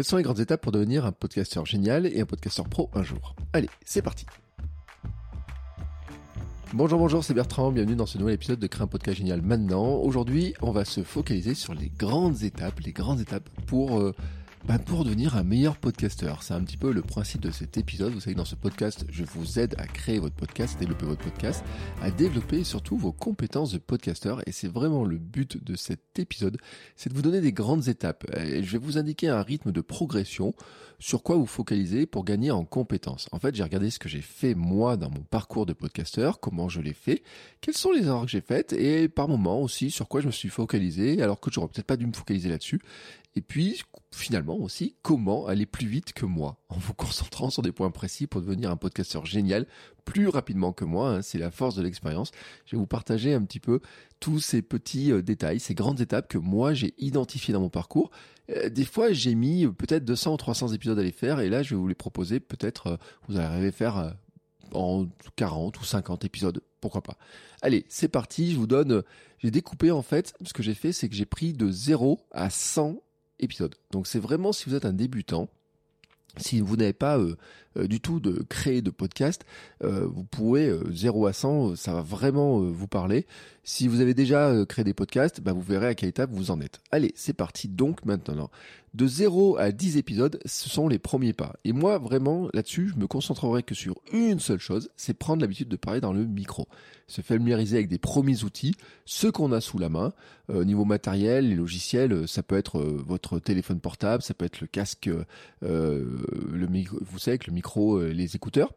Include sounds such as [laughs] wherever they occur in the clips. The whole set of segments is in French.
Quelles sont les grandes étapes pour devenir un podcasteur génial et un podcasteur pro un jour? Allez, c'est parti Bonjour, bonjour, c'est Bertrand, bienvenue dans ce nouvel épisode de Créer un podcast génial maintenant. Aujourd'hui, on va se focaliser sur les grandes étapes, les grandes étapes pour... Euh, bah pour devenir un meilleur podcasteur. C'est un petit peu le principe de cet épisode. Vous savez, dans ce podcast, je vous aide à créer votre podcast, à développer votre podcast, à développer surtout vos compétences de podcasteur. Et c'est vraiment le but de cet épisode, c'est de vous donner des grandes étapes. Et je vais vous indiquer un rythme de progression sur quoi vous focaliser pour gagner en compétences. En fait, j'ai regardé ce que j'ai fait moi dans mon parcours de podcasteur, comment je l'ai fait, quelles sont les erreurs que j'ai faites et par moment aussi sur quoi je me suis focalisé alors que j'aurais peut-être pas dû me focaliser là-dessus. Et puis, finalement aussi, comment aller plus vite que moi, en vous concentrant sur des points précis pour devenir un podcasteur génial plus rapidement que moi. Hein, c'est la force de l'expérience. Je vais vous partager un petit peu tous ces petits euh, détails, ces grandes étapes que moi j'ai identifiées dans mon parcours. Euh, des fois, j'ai mis euh, peut-être 200 ou 300 épisodes à les faire, et là, je vais vous les proposer. Peut-être, vous allez arriver à faire en 40 ou 50 épisodes, pourquoi pas. Allez, c'est parti, je vous donne, j'ai découpé en fait, ce que j'ai fait, c'est que j'ai pris de 0 à 100 Donc c'est vraiment si vous êtes un débutant, si vous n'avez pas euh, euh, du tout de créer de podcast, euh, vous pouvez 0 à 100, ça va vraiment vous parler. Si vous avez déjà créé des podcasts, bah, vous verrez à quelle étape vous en êtes. Allez, c'est parti donc maintenant. De 0 à 10 épisodes, ce sont les premiers pas. Et moi, vraiment, là-dessus, je me concentrerai que sur une seule chose, c'est prendre l'habitude de parler dans le micro. Se familiariser avec des premiers outils, ceux qu'on a sous la main. Au niveau matériel, les logiciels, ça peut être votre téléphone portable, ça peut être le casque, le vous savez, que le micro, les écouteurs.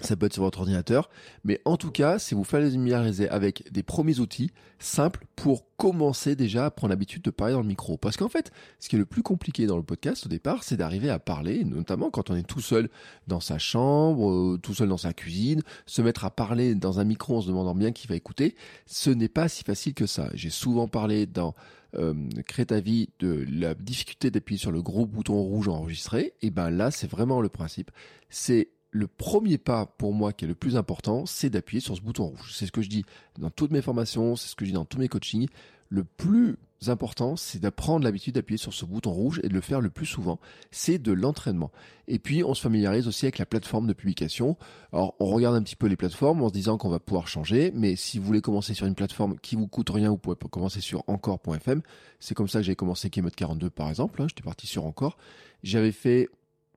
Ça peut être sur votre ordinateur, mais en tout cas, si vous familiariser avec des premiers outils simples pour commencer déjà à prendre l'habitude de parler dans le micro. Parce qu'en fait, ce qui est le plus compliqué dans le podcast au départ, c'est d'arriver à parler, notamment quand on est tout seul dans sa chambre, euh, tout seul dans sa cuisine, se mettre à parler dans un micro en se demandant bien qui va écouter. Ce n'est pas si facile que ça. J'ai souvent parlé dans euh, Crée de la difficulté d'appuyer sur le gros bouton rouge enregistré. Et ben là, c'est vraiment le principe. C'est le premier pas pour moi qui est le plus important, c'est d'appuyer sur ce bouton rouge. C'est ce que je dis dans toutes mes formations, c'est ce que je dis dans tous mes coachings. Le plus important, c'est d'apprendre l'habitude d'appuyer sur ce bouton rouge et de le faire le plus souvent. C'est de l'entraînement. Et puis, on se familiarise aussi avec la plateforme de publication. Alors, on regarde un petit peu les plateformes en se disant qu'on va pouvoir changer, mais si vous voulez commencer sur une plateforme qui vous coûte rien, vous pouvez commencer sur encore.fm. C'est comme ça que j'ai commencé Keynote 42 par exemple. Hein. J'étais parti sur encore. J'avais fait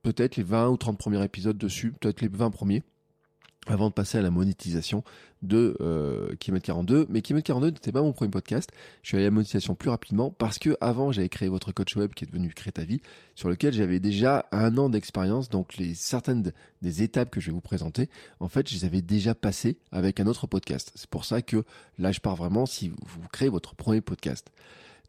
peut-être les 20 ou 30 premiers épisodes dessus, peut-être les 20 premiers, avant de passer à la monétisation de euh, 42. Mais Kimet 42 n'était pas mon premier podcast. Je suis allé à la monétisation plus rapidement parce que avant j'avais créé votre coach web qui est devenu Créer ta vie, sur lequel j'avais déjà un an d'expérience. Donc les certaines des étapes que je vais vous présenter, en fait, je les avais déjà passées avec un autre podcast. C'est pour ça que là, je pars vraiment si vous créez votre premier podcast.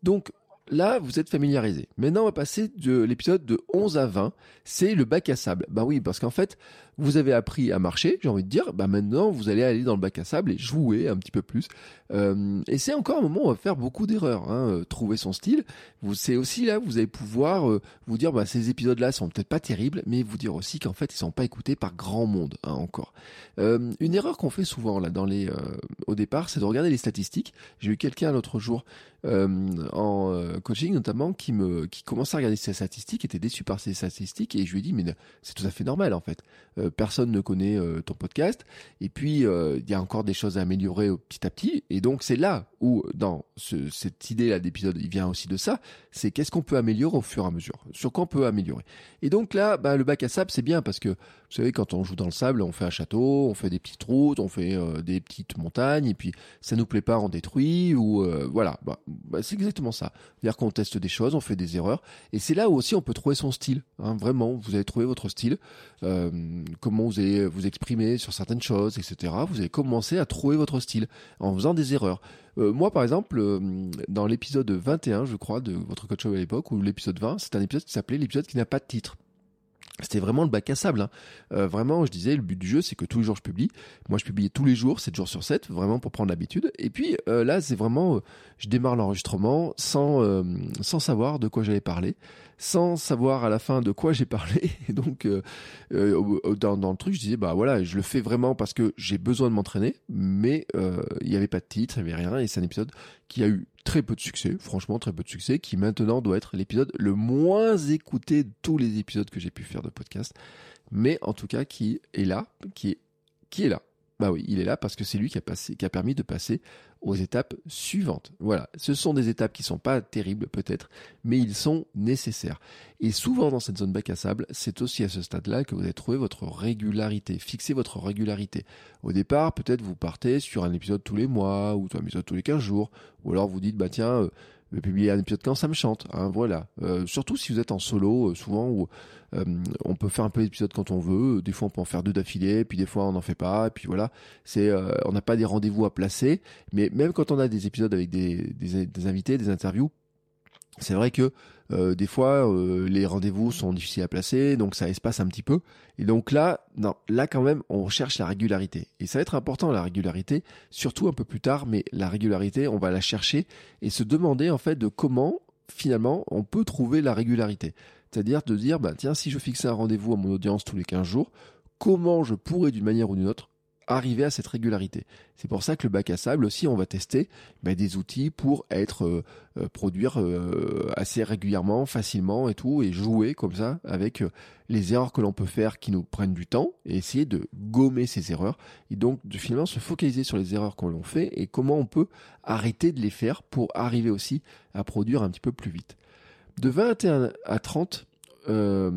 Donc, là, vous êtes familiarisé. Maintenant, on va passer de l'épisode de 11 à 20. C'est le bac à sable. Bah oui, parce qu'en fait, vous avez appris à marcher, j'ai envie de dire, bah maintenant vous allez aller dans le bac à sable et jouer un petit peu plus. Euh, et c'est encore un moment où on va faire beaucoup d'erreurs, hein, euh, trouver son style. C'est aussi là, vous allez pouvoir euh, vous dire, bah ces épisodes-là sont peut-être pas terribles, mais vous dire aussi qu'en fait ils sont pas écoutés par grand monde hein, encore. une erreur qu'on fait souvent là dans les, au départ, c'est de regarder les statistiques. J'ai eu quelqu'un l'autre jour en coaching notamment qui me, qui commençait à regarder ses statistiques, était déçu par ses statistiques et je lui ai dit, mais c'est tout à fait normal en fait personne ne connaît euh, ton podcast. Et puis, euh, il y a encore des choses à améliorer petit à petit. Et donc, c'est là où, dans cette idée-là d'épisode, il vient aussi de ça. C'est qu'est-ce qu'on peut améliorer au fur et à mesure? Sur quoi on peut améliorer? Et donc là, bah, le bac à sable, c'est bien parce que, vous savez, quand on joue dans le sable, on fait un château, on fait des petites routes, on fait euh, des petites montagnes, et puis ça nous plaît pas, on détruit, ou voilà. Bah, bah, c'est exactement ça. C'est-à-dire qu'on teste des choses, on fait des erreurs. Et c'est là où aussi on peut trouver son style. Hein, vraiment, vous allez trouver votre style comment vous allez vous exprimer sur certaines choses, etc. Vous allez commencer à trouver votre style en faisant des erreurs. Euh, moi, par exemple, euh, dans l'épisode 21, je crois, de votre coach à l'époque, ou l'épisode 20, c'est un épisode qui s'appelait l'épisode qui n'a pas de titre. C'était vraiment le bac à sable. Hein. Euh, vraiment, je disais, le but du jeu, c'est que tous les jours je publie. Moi, je publiais tous les jours, 7 jours sur 7, vraiment pour prendre l'habitude. Et puis euh, là, c'est vraiment, euh, je démarre l'enregistrement sans, sans savoir de quoi j'allais parler, sans savoir à la fin de quoi j'ai parlé. [laughs] Et donc, dans, dans, le truc, je disais, bah voilà, je le fais vraiment parce que j'ai besoin de m'entraîner, mais il n'y avait pas de titre, il n'y avait rien. Et c'est un épisode qui a eu très peu de succès, franchement très peu de succès, qui maintenant doit être l'épisode le moins écouté de tous les épisodes que j'ai pu faire de podcast, mais en tout cas qui est là, qui est, qui est là. Bah oui, il est là parce que c'est lui qui a permis de passer aux étapes suivantes. Voilà, ce sont des étapes qui sont pas terribles peut-être, mais ils sont nécessaires. Et souvent dans cette zone bac à sable, c'est aussi à ce stade-là que vous allez trouver votre régularité, fixer votre régularité. Au départ, peut-être vous partez sur un épisode tous les mois ou un épisode tous les 15 jours, ou alors vous dites bah tiens, euh, publier un épisode quand ça me chante. Hein, voilà. Euh, surtout si vous êtes en solo, euh, souvent où euh, on peut faire un peu d'épisodes quand on veut. Des fois, on peut en faire deux d'affilée, puis des fois, on n'en fait pas. Et puis voilà, c'est, on n'a pas des rendez-vous à placer. Mais même quand on a des épisodes avec des, des, des invités, des interviews, c'est vrai que euh, des fois euh, les rendez-vous sont difficiles à placer, donc ça espace un petit peu. Et donc là, non, là quand même, on cherche la régularité. Et ça va être important la régularité, surtout un peu plus tard. Mais la régularité, on va la chercher et se demander en fait de comment finalement on peut trouver la régularité. C'est-à-dire de dire, bah tiens, si je fixais un rendez-vous à mon audience tous les 15 jours, comment je pourrais d'une manière ou d'une autre arriver à cette régularité. C'est pour ça que le bac à sable aussi, on va tester ben, des outils pour être euh, euh, produire euh, assez régulièrement, facilement et tout, et jouer comme ça avec les erreurs que l'on peut faire qui nous prennent du temps et essayer de gommer ces erreurs et donc de finalement se focaliser sur les erreurs qu'on fait et comment on peut arrêter de les faire pour arriver aussi à produire un petit peu plus vite. De 21 à 30, euh,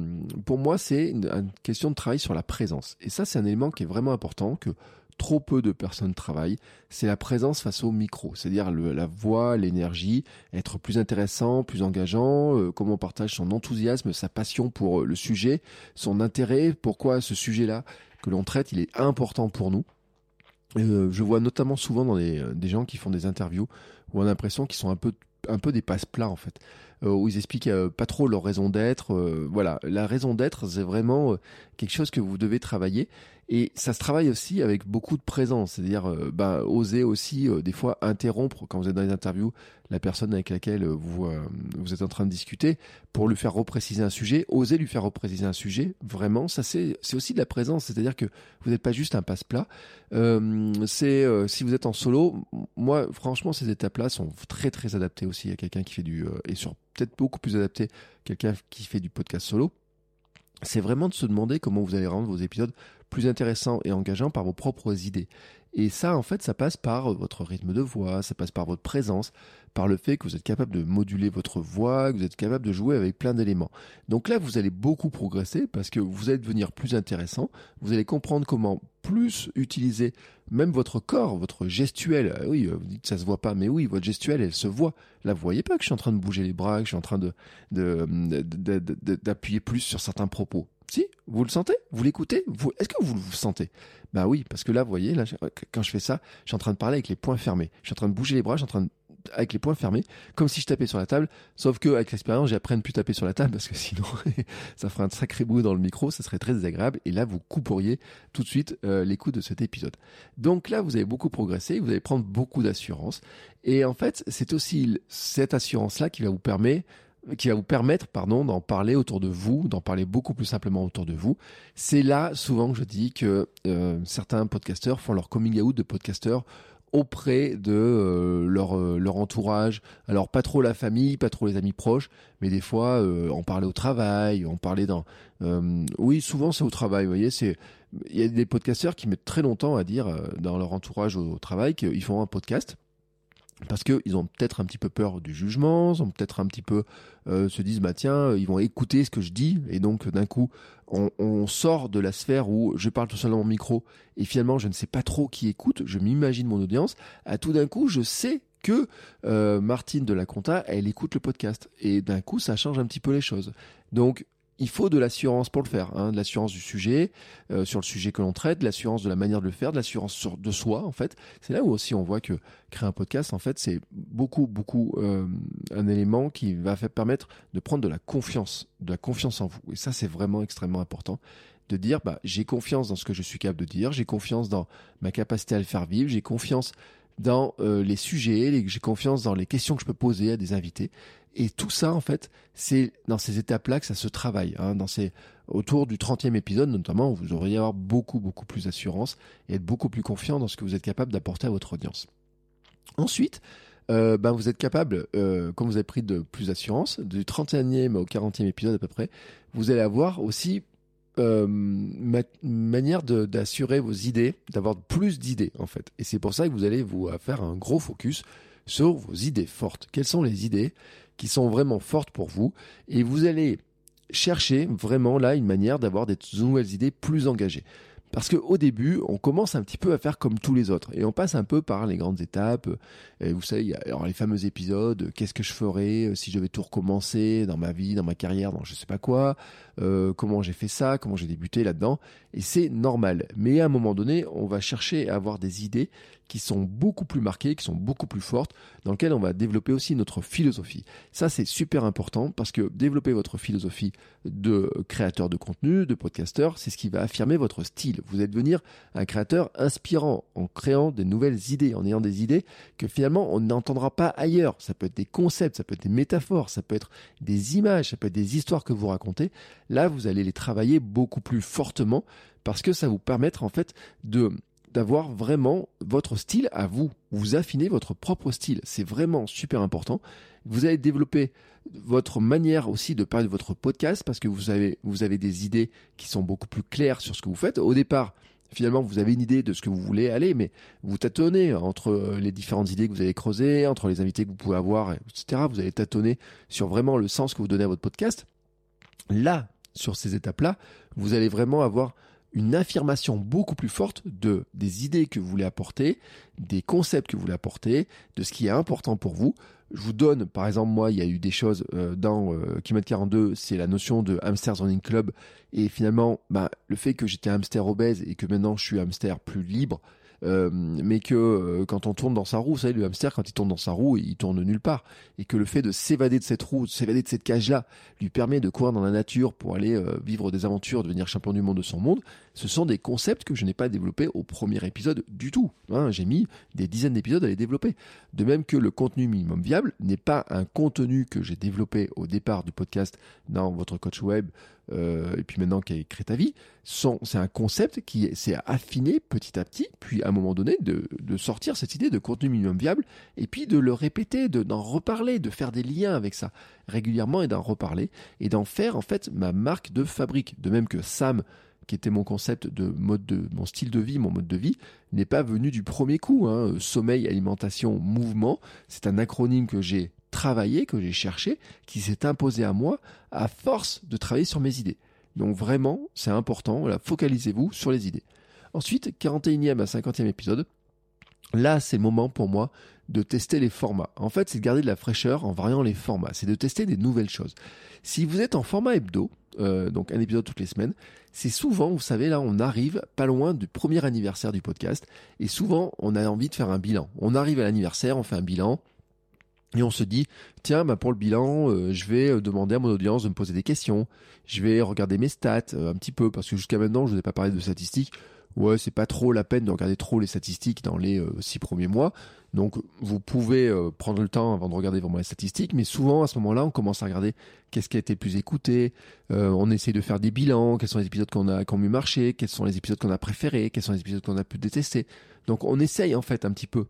pour moi, c'est une, question de travail sur la présence. Et ça, c'est un élément qui est vraiment important, que trop peu de personnes travaillent. C'est la présence face au micro, c'est-à-dire la voix, l'énergie, être plus intéressant, plus engageant, euh, comment on partage son enthousiasme, sa passion pour euh, le sujet, son intérêt, pourquoi ce sujet-là que l'on traite, il est important pour nous. je vois notamment souvent dans des, gens qui font des interviews où on a l'impression qu'ils sont un peu un peu des passe-plats en fait. Euh, où ils expliquent euh, pas trop leur raison d'être. Euh, voilà, la raison d'être, c'est vraiment quelque chose que vous devez travailler. Et ça se travaille aussi avec beaucoup de présence, c'est-à-dire ben, oser aussi des fois interrompre quand vous êtes dans les interviews la personne avec laquelle vous vous êtes en train de discuter pour lui faire repréciser un sujet, oser lui faire repréciser un sujet. Vraiment, ça c'est c'est aussi de la présence, c'est-à-dire que vous n'êtes pas juste un passe-plat. c'est si vous êtes en solo, moi franchement ces étapes-là sont très très adaptées aussi à quelqu'un qui fait du et sur peut-être beaucoup plus adapté quelqu'un qui fait du podcast solo, c'est vraiment de se demander comment vous allez rendre vos épisodes plus intéressants et engageants par vos propres idées. Et ça, en fait, ça passe par votre rythme de voix, ça passe par votre présence, par le fait que vous êtes capable de moduler votre voix, que vous êtes capable de jouer avec plein d'éléments. Donc là, vous allez beaucoup progresser parce que vous allez devenir plus intéressant, vous allez comprendre comment plus utiliser même votre corps, votre gestuelle. Ah oui, vous dites ça se voit pas, mais oui, votre gestuelle, elle se voit. Là, vous voyez pas que je suis en train de bouger les bras, que je suis en train de, d'appuyer plus sur certains propos. Si, vous le sentez Vous l'écoutez Est-ce que vous le sentez? Bah oui, parce que là, vous voyez, là, quand je fais ça, je suis en train de parler avec les poings fermés. Je suis en train de bouger les bras, je suis en train de avec les poings fermés, comme si je tapais sur la table. Sauf que avec l'expérience, appris à plus taper sur la table parce que sinon, [laughs] ça ferait un sacré bruit dans le micro, ça serait très désagréable. Et là, vous couperiez tout de suite euh, l'écoute de cet épisode. Donc là, vous avez beaucoup progressé, vous allez prendre beaucoup d'assurance. Et en fait, c'est aussi cette assurance-là qui va vous permettre qui va vous permettre, pardon, d'en parler autour de vous, d'en parler beaucoup plus simplement autour de vous. C'est là souvent que je dis que euh, certains podcasteurs font leur coming out de podcasteurs auprès de euh, leur, euh, leur entourage. Alors pas trop la famille, pas trop les amis proches, mais des fois euh, en parler au travail, en parler dans... oui, souvent c'est au travail, vous voyez, c'est... Il y a des podcasteurs qui mettent très longtemps à dire dans leur entourage au travail qu'ils font un podcast parce qu'ils ont peut-être un petit peu peur du jugement, ils ont peut-être un petit peu euh, se disent bah tiens ils vont écouter ce que je dis. Et donc d'un coup on, sort de la sphère où je parle tout seul dans micro et finalement je ne sais pas trop qui écoute, je m'imagine mon audience, à tout d'un coup je sais que euh, Martine de la Conta elle écoute le podcast. Et d'un coup ça change un petit peu les choses. Donc il faut de l'assurance pour le faire, hein, de l'assurance du sujet, euh, sur le sujet que l'on traite, de l'assurance de la manière de le faire, de l'assurance de soi en fait. C'est là où aussi on voit que créer un podcast en fait c'est beaucoup beaucoup euh, un élément qui va permettre de prendre de la confiance, de la confiance en vous. Et ça c'est vraiment extrêmement important de dire bah j'ai confiance dans ce que je suis capable de dire, j'ai confiance dans ma capacité à le faire vivre, j'ai confiance dans euh, les sujets, j'ai confiance dans les questions que je peux poser à des invités. Et tout ça, en fait, c'est dans ces étapes-là que ça se travaille. Hein, dans ces, autour du 30e épisode, notamment, vous auriez avoir beaucoup, beaucoup plus d'assurance et être beaucoup plus confiant dans ce que vous êtes capable d'apporter à votre audience. Ensuite, euh, ben vous êtes capable, euh, quand vous avez pris de plus d'assurance, du 31e au 40e épisode à peu près, vous allez avoir aussi euh, ma manière d'assurer vos idées, d'avoir plus d'idées en fait. Et c'est pour ça que vous allez vous faire un gros focus sur vos idées fortes. Quelles sont les idées qui sont vraiment fortes pour vous? Et vous allez chercher vraiment là une manière d'avoir des nouvelles idées plus engagées. Parce qu'au début, on commence un petit peu à faire comme tous les autres. Et on passe un peu par les grandes étapes. Vous savez, il y a les fameux épisodes, qu'est-ce que je ferais euh, si je devais tout recommencer dans ma vie, dans ma carrière, dans je sais pas quoi, euh, comment j'ai fait ça, comment j'ai débuté là-dedans. Et c'est normal. Mais à un moment donné, on va chercher à avoir des idées qui sont beaucoup plus marquées, qui sont beaucoup plus fortes, dans lesquelles on va développer aussi notre philosophie. Ça, c'est super important parce que développer votre philosophie de créateur de contenu, de podcasteur, c'est ce qui va affirmer votre style. Vous allez devenir un créateur inspirant en créant des nouvelles idées, en ayant des idées que finalement on n'entendra pas ailleurs. Ça peut être des concepts, ça peut être des métaphores, ça peut être des images, ça peut être des histoires que vous racontez. Là, vous allez les travailler beaucoup plus fortement parce que ça vous permettre en fait de d'avoir vraiment votre style à vous. Vous affinez votre propre style. C'est vraiment super important. Vous allez développer votre manière aussi de parler de votre podcast parce que vous avez, vous avez des idées qui sont beaucoup plus claires sur ce que vous faites. Au départ, finalement, vous avez une idée de ce que vous voulez aller, mais vous tâtonnez entre les différentes idées que vous allez creuser, entre les invités que vous pouvez avoir, etc. Vous allez tâtonner sur vraiment le sens que vous donnez à votre podcast. Là, sur ces étapes-là, vous allez vraiment avoir une affirmation beaucoup plus forte de des idées que vous voulez apporter, des concepts que vous voulez apporter, de ce qui est important pour vous. Je vous donne, par exemple, moi, il y a eu des choses euh, dans euh, Kilomètre 42, c'est la notion de hamster running club. Et finalement, bah, le fait que j'étais hamster obèse et que maintenant je suis hamster plus libre, euh, mais que euh, quand on tourne dans sa roue, vous savez, le hamster, quand il tourne dans sa roue, il tourne nulle part. Et que le fait de s'évader de cette roue, de s'évader de cette cage-là, lui permet de courir dans la nature pour aller vivre des aventures, devenir champion du monde de son monde, ce sont des concepts que je n'ai pas développés au premier épisode du tout. Hein. J'ai mis des dizaines d'épisodes à les développer. De même que le contenu minimum viable n'est pas un contenu que j'ai développé au départ du podcast dans votre coach web euh, et puis maintenant qui a écrit ta vie, c'est un concept qui s'est affiné petit à petit, puis à un moment donné de, de, sortir cette idée de contenu minimum viable, et puis de le répéter, d'en reparler, de faire des liens avec ça régulièrement et d'en reparler, et d'en faire en fait ma marque de fabrique. De même que Sam, qui était mon concept de mode de mon style de vie, mon mode de vie, n'est pas venu du premier coup. Hein. Sommeil, alimentation, mouvement, c'est un acronyme que j'ai travaillé, que j'ai cherché, qui s'est imposé à moi à force de travailler sur mes idées. Donc vraiment, c'est important, focalisez-vous sur les idées. Ensuite, 41e à 50e épisode, là c'est le moment pour moi de tester les formats. En fait, c'est de garder de la fraîcheur en variant les formats, c'est de tester des nouvelles choses. Si vous êtes en format hebdo, euh, donc un épisode toutes les semaines, c'est souvent, vous savez, là, on arrive pas loin du premier anniversaire du podcast, et souvent, on a envie de faire un bilan. On arrive à l'anniversaire, on fait un bilan, et on se dit, tiens, bah pour le bilan, euh, je vais euh, demander à mon audience de me poser des questions. Je vais regarder mes stats un petit peu parce que jusqu'à maintenant, je ne vous ai pas parlé de statistiques. Ouais, c'est pas trop la peine de regarder trop les statistiques dans les six premiers mois. Donc, vous pouvez prendre le temps avant de regarder vraiment les statistiques, mais souvent à ce moment-là, on commence à regarder qu'est-ce qui a été plus écouté. on essaie de faire des bilans, quels sont les épisodes qu'on a qui ont mieux marché, quels sont les épisodes qu'on a préférés, quels sont les épisodes qu'on a pu détester. Donc, on essaye en fait un petit peu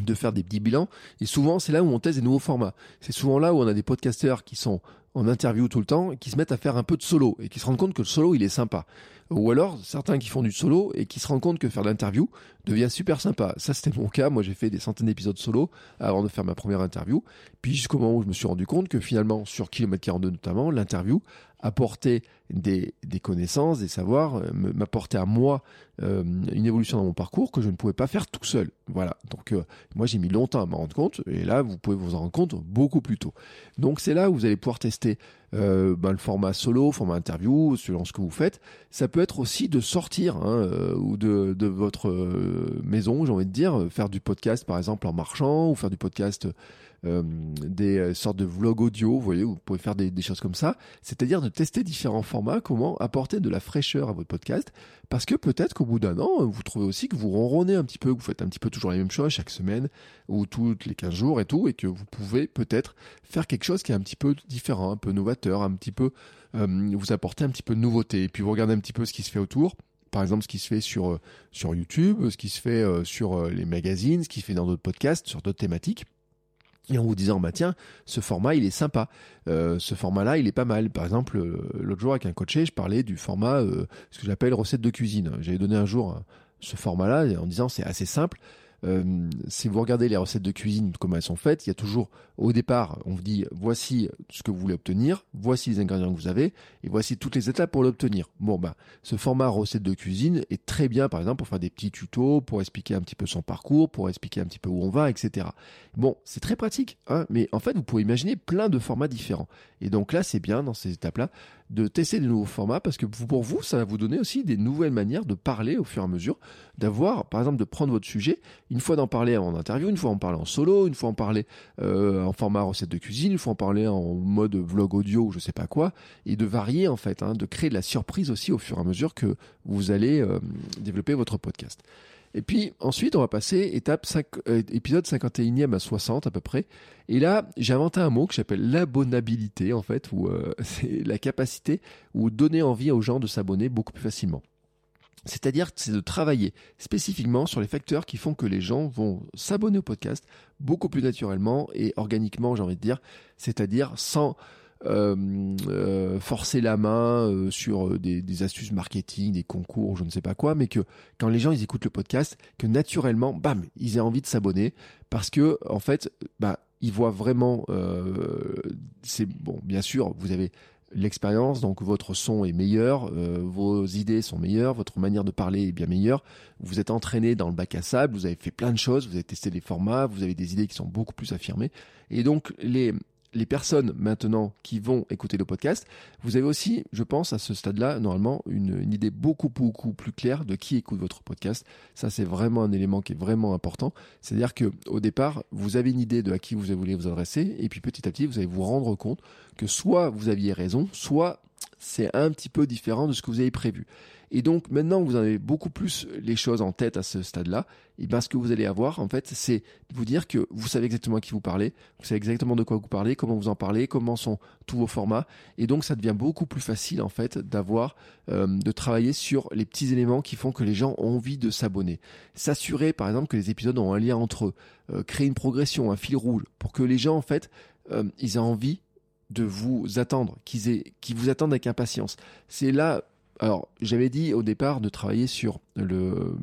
de faire des petits bilans. Et souvent, c'est là où on teste des nouveaux formats. C'est souvent là où on a des podcasteurs qui sont en interview tout le temps qui se mettent à faire un peu de solo et qui se rendent compte que le solo, il est sympa. Ou alors, certains qui font du solo et qui se rendent compte que faire de l'interview devient super sympa. Ça, c'était mon cas. Moi, j'ai fait des centaines d'épisodes solo avant de faire ma première interview. Puis jusqu'au moment où je me suis rendu compte que finalement, sur Kilomètre 42 notamment, l'interview apporter des, connaissances, des savoirs, euh, m'apporter à moi euh, une évolution dans mon parcours que je ne pouvais pas faire tout seul. Voilà. Donc euh, moi j'ai mis longtemps à m'en rendre compte et là vous pouvez vous en rendre compte beaucoup plus tôt. Donc c'est là où vous allez pouvoir tester ben, le format solo, format interview, selon ce que vous faites. Ça peut être aussi de sortir hein, de votre maison, j'ai envie de dire, faire du podcast par exemple en marchant ou faire du podcast euh, des euh, sortes de vlogs audio, vous voyez, vous pouvez faire des, choses comme ça. C'est-à-dire de tester différents formats, comment apporter de la fraîcheur à votre podcast, parce que peut-être qu'au bout d'un an, vous trouvez aussi que vous ronronnez un petit peu, que vous faites un petit peu toujours la même chose chaque semaine ou toutes les 15 jours et tout, et que vous pouvez peut-être faire quelque chose qui est un petit peu différent, un peu novateur, un petit peu euh, vous apporter un petit peu de nouveauté, et puis vous regardez un petit peu ce qui se fait autour. Par exemple ce qui se fait sur, sur YouTube, ce qui se fait sur les magazines, ce qui se fait dans d'autres podcasts, sur d'autres thématiques et en vous disant bah tiens ce format il est sympa. Euh, ce format là il est pas mal. Par exemple euh, l'autre jour avec un coaché je parlais du format euh, ce que j'appelle recette de cuisine. J'avais donné un jour ce format là en disant c'est assez simple euh, si vous regardez les recettes de cuisine, comment elles sont faites, il y a toujours, au départ, on vous dit, voici ce que vous voulez obtenir, voici les ingrédients que vous avez, et voici toutes les étapes pour l'obtenir. Bon, bah, ce format recette de cuisine est très bien, par exemple, pour faire des petits tutos, pour expliquer un petit peu son parcours, pour expliquer un petit peu où on va, etc. Bon, c'est très pratique, hein, mais en fait, vous pouvez imaginer plein de formats différents. Et donc là, c'est bien, dans ces étapes-là, de tester de nouveaux formats parce que pour vous, ça va vous donner aussi des nouvelles manières de parler au fur et à mesure, d'avoir, par exemple, de prendre votre sujet, une fois d'en parler en interview, une fois en parler en solo, une fois en parler euh, en format recette de cuisine, une fois en parler en mode vlog audio ou je sais pas quoi, et de varier en fait, hein, de créer de la surprise aussi au fur et à mesure que vous allez euh, développer votre podcast. Et puis ensuite, on va passer étape 5, euh, épisode 51e à 60 à peu près. Et là, j'ai inventé un mot que j'appelle l'abonnabilité en fait, ou euh, [laughs] c'est la capacité ou donner envie aux gens de s'abonner beaucoup plus facilement. C'est-à-dire c'est de travailler spécifiquement sur les facteurs qui font que les gens vont s'abonner au podcast beaucoup plus naturellement et organiquement, j'ai envie de dire, c'est-à-dire sans forcer la main euh, sur des, des, astuces marketing, des concours, je ne sais pas quoi, mais que quand les gens ils écoutent le podcast, que naturellement, bam, ils aient envie de s'abonner. Parce que en fait, bah ils voient vraiment, c'est bon, bien sûr, vous avez l'expérience, donc votre son est meilleur, vos idées sont meilleures, votre manière de parler est bien meilleure, vous êtes entraîné dans le bac à sable, vous avez fait plein de choses, vous avez testé des formats, vous avez des idées qui sont beaucoup plus affirmées, et donc les, les personnes maintenant qui vont écouter le podcast, vous avez aussi, je pense, à ce stade-là, normalement, une, idée beaucoup, beaucoup plus claire de qui écoute votre podcast. Ça, c'est vraiment un élément qui est vraiment important. C'est-à-dire que au départ, vous avez une idée de à qui vous voulez vous adresser, et puis petit à petit, vous allez vous rendre compte que soit vous aviez raison, soit c'est un petit peu différent de ce que vous avez prévu. Et donc maintenant que vous avez beaucoup plus les choses en tête à ce stade-là, et ben ce que vous allez avoir en fait, c'est vous dire que vous savez exactement à qui vous parlez, vous savez exactement de quoi vous parlez, comment vous en parlez, comment sont tous vos formats, et donc ça devient beaucoup plus facile en fait d'avoir, euh, de travailler sur les petits éléments qui font que les gens ont envie de s'abonner. S'assurer par exemple que les épisodes ont un lien entre eux, créer une progression, un fil rouge, pour que les gens en fait euh, ils aient envie de vous attendre, qu'ils aient, qu'ils vous attendent avec impatience. C'est là alors, j'avais dit au départ de travailler sur le.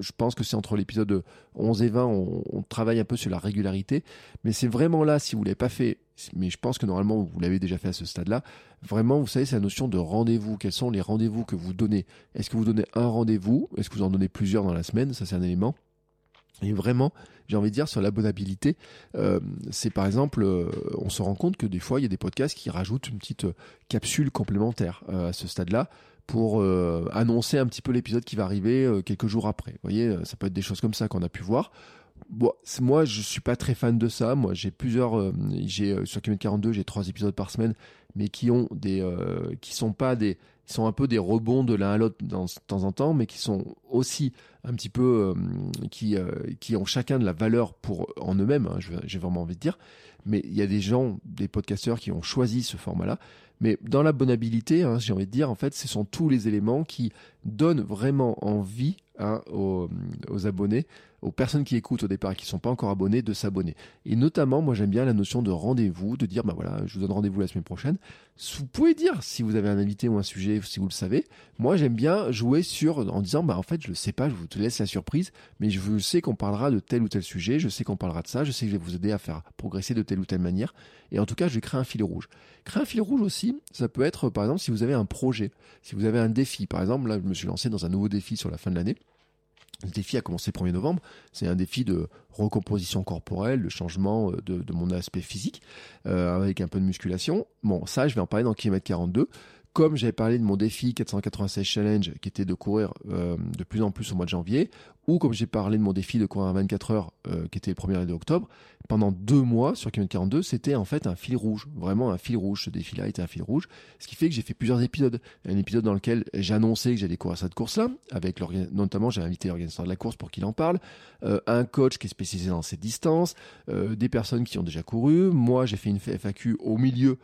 Je pense que c'est entre l'épisode 11 et 20, on, travaille un peu sur la régularité. Mais c'est vraiment là, si vous ne l'avez pas fait, mais je pense que normalement vous l'avez déjà fait à ce stade-là, vraiment, vous savez, c'est la notion de rendez-vous. Quels sont les rendez-vous que vous donnez? Est-ce que vous donnez un rendez-vous? Est-ce que vous en donnez plusieurs dans la semaine? Ça, c'est un élément. Et vraiment, j'ai envie de dire sur l'abonnabilité, euh, c'est par exemple, euh, on se rend compte que des fois, il y a des podcasts qui rajoutent une petite euh, capsule complémentaire à ce stade-là pour annoncer un petit peu l'épisode qui va arriver quelques jours après. Vous voyez, ça peut être des choses comme ça qu'on a pu voir. Moi, je suis pas très fan de ça. Moi, j'ai plusieurs, j'ai sur Kilomètre 42, j'ai trois épisodes par semaine, mais qui ont des, qui sont pas des, qui sont un peu des rebonds de l'un à l'autre de temps en temps, mais qui sont aussi un petit peu, euh, qui, euh, qui ont chacun de la valeur pour en eux-mêmes, hein, j'ai vraiment envie de dire. Mais il y a des gens, des podcasteurs qui ont choisi ce format-là. Mais dans l'abonnabilité, hein, j'ai envie de dire, en fait, ce sont tous les éléments qui donnent vraiment envie hein, aux, aux, abonnés, aux personnes qui écoutent au départ et qui ne sont pas encore abonnés, de s'abonner. Et notamment, moi j'aime bien la notion de rendez-vous, de dire, bah voilà, je vous donne rendez-vous la semaine prochaine. Vous pouvez dire si vous avez un invité ou un sujet, si vous le savez. Moi j'aime bien jouer sur, en disant, bah en fait, je ne sais pas, je vous laisse la surprise, mais je sais qu'on parlera de tel ou tel sujet, je sais qu'on parlera de ça, je sais que je vais vous aider à faire progresser de telle ou telle manière. Et en tout cas, je vais créer un fil rouge. Créer un fil rouge aussi, ça peut être, par exemple, si vous avez un projet, si vous avez un défi. Par exemple, là, je me suis lancé dans un nouveau défi sur la fin de l'année. Le défi a commencé le 1er novembre. C'est un défi de recomposition corporelle, de changement euh, de, mon aspect physique, euh, avec un peu de musculation. Bon, ça, je vais en parler dans kilomètre 42. Comme j'avais parlé de mon défi 496 challenge, qui était de courir euh, de plus en plus au mois de janvier, ou comme j'ai parlé de mon défi de courir à 24 heures, euh, qui était le 1er octobre, pendant deux mois sur km 42, c'était en fait un fil rouge, vraiment un fil rouge. Ce défi-là était un fil rouge, ce qui fait que j'ai fait plusieurs épisodes. Un épisode dans lequel j'annonçais que j'allais courir cette course-là, avec notamment j'ai invité l'organisateur de la course pour qu'il en parle, euh, un coach qui est spécialisé dans cette distance, euh, des personnes qui ont déjà couru. Moi, j'ai fait une FAQ au milieu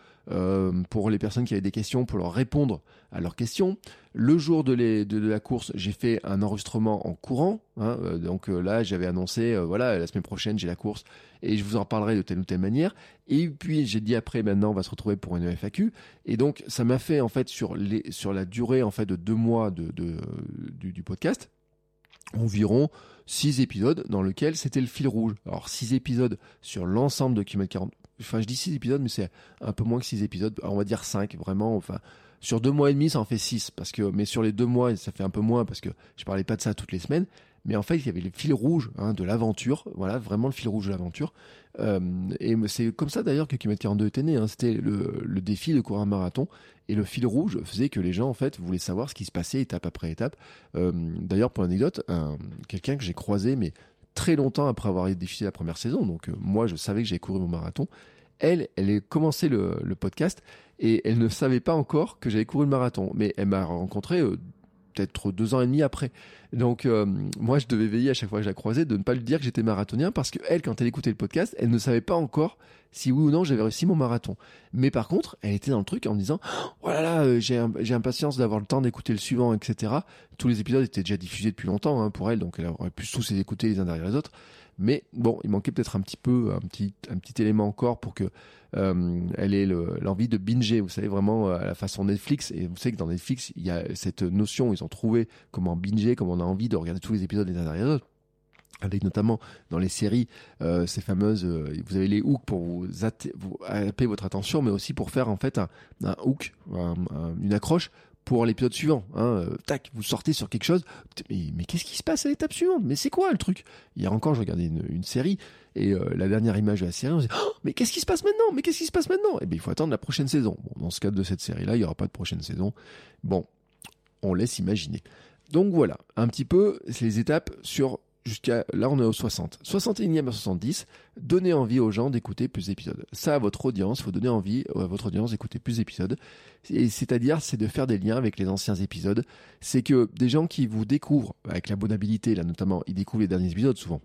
pour les personnes qui avaient des questions, pour leur répondre à leurs questions. Le jour de, la course, j'ai fait un enregistrement en courant. Hein, euh, donc euh, là, j'avais annoncé, euh, voilà, la semaine prochaine, j'ai la course et je vous en parlerai de telle ou telle manière. Et puis j'ai dit après, maintenant, on va se retrouver pour une FAQ. Et donc, ça m'a fait en fait sur les sur la durée en fait de deux mois de, du, podcast environ six épisodes dans lesquels c'était le fil rouge. Alors six épisodes sur l'ensemble de Kilomètre 40. Enfin, je dis six épisodes, mais c'est un peu moins que six épisodes. On va dire cinq, vraiment. Enfin, sur deux mois et demi, ça en fait six. Parce que, mais sur les deux mois, ça fait un peu moins parce que je parlais pas de ça toutes les semaines. Mais en fait, il y avait le fil rouge hein, de l'aventure. Voilà, vraiment le fil rouge de l'aventure. Euh, et c'est comme ça d'ailleurs que Kilomètre 42 était né. Hein. C'était le, défi de courir un marathon. Et le fil rouge faisait que les gens, en fait, voulaient savoir ce qui se passait étape après étape. Euh, d'ailleurs, pour l'anecdote, quelqu'un que j'ai croisé, mais très longtemps après avoir défilé la première saison. Donc, euh, moi, je savais que j'avais couru mon marathon. Elle, elle a commencé le, podcast et elle ne savait pas encore que j'avais couru le marathon. Mais elle m'a rencontré peut-être deux ans et demi après. Donc euh, moi, je devais veiller à chaque fois que je la croisais de ne pas lui dire que j'étais marathonien parce que elle, quand elle écoutait le podcast, elle ne savait pas encore si oui ou non j'avais réussi mon marathon. Mais par contre, elle était dans le truc en me disant oh là là, euh, j'ai j'ai impatience d'avoir le temps d'écouter le suivant, etc. Tous les épisodes étaient déjà diffusés depuis longtemps hein, pour elle, donc elle aurait pu tous les écouter les uns derrière les autres. Mais bon, il manquait peut-être un petit peu, un petit, un petit élément encore pour que euh, elle ait l'envie de binger. Vous savez vraiment euh, à la façon Netflix. Et vous savez que dans Netflix, il y a cette notion. Ils ont trouvé comment binger, comment on a envie de regarder tous les épisodes les uns derrière les autres avec notamment dans les séries euh, ces fameuses vous avez les hooks pour vous, vous appeler votre attention mais aussi pour faire en fait un, un hook une accroche pour l'épisode suivant. Hein, euh, tac, vous sortez sur quelque chose. Mais, qu'est-ce qui se passe à l'étape suivante? Mais c'est quoi le truc? Hier encore, je regardais une, série et euh, la dernière image de la série, on se dit oh, mais qu'est-ce qui se passe maintenant? Mais qu'est-ce qui se passe maintenant? Eh bien, il faut attendre la prochaine saison. Bon, dans ce cadre de cette série-là, il n'y aura pas de prochaine saison. Bon, on laisse imaginer. Donc voilà, un petit peu les étapes sur jusqu'à là on est au 60. 61e à 70, donnez envie aux gens d'écouter plus d'épisodes. Ça à votre audience, faut donner envie à votre audience d'écouter plus d'épisodes. c'est-à-dire c'est de faire des liens avec les anciens épisodes, c'est que des gens qui vous découvrent avec l'abonnabilité là notamment, ils découvrent les derniers épisodes souvent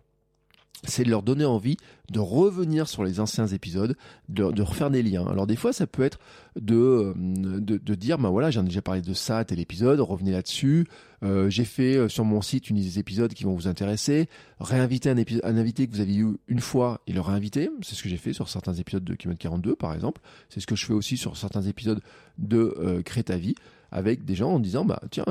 c'est de leur donner envie de revenir sur les anciens épisodes, de, refaire des liens. Alors des fois, ça peut être de, euh, de, dire, ben voilà, j'ai déjà parlé de ça, tel épisode, revenez là-dessus. Euh, j'ai fait euh, sur mon site une des épisodes qui vont vous intéresser. Réinviter un, invité que vous avez eu une fois et le réinviter. C'est ce que j'ai fait sur certains épisodes de Kilomètre 42, par exemple. C'est ce que je fais aussi sur certains épisodes de euh, ta vie avec des gens en disant, bah tiens,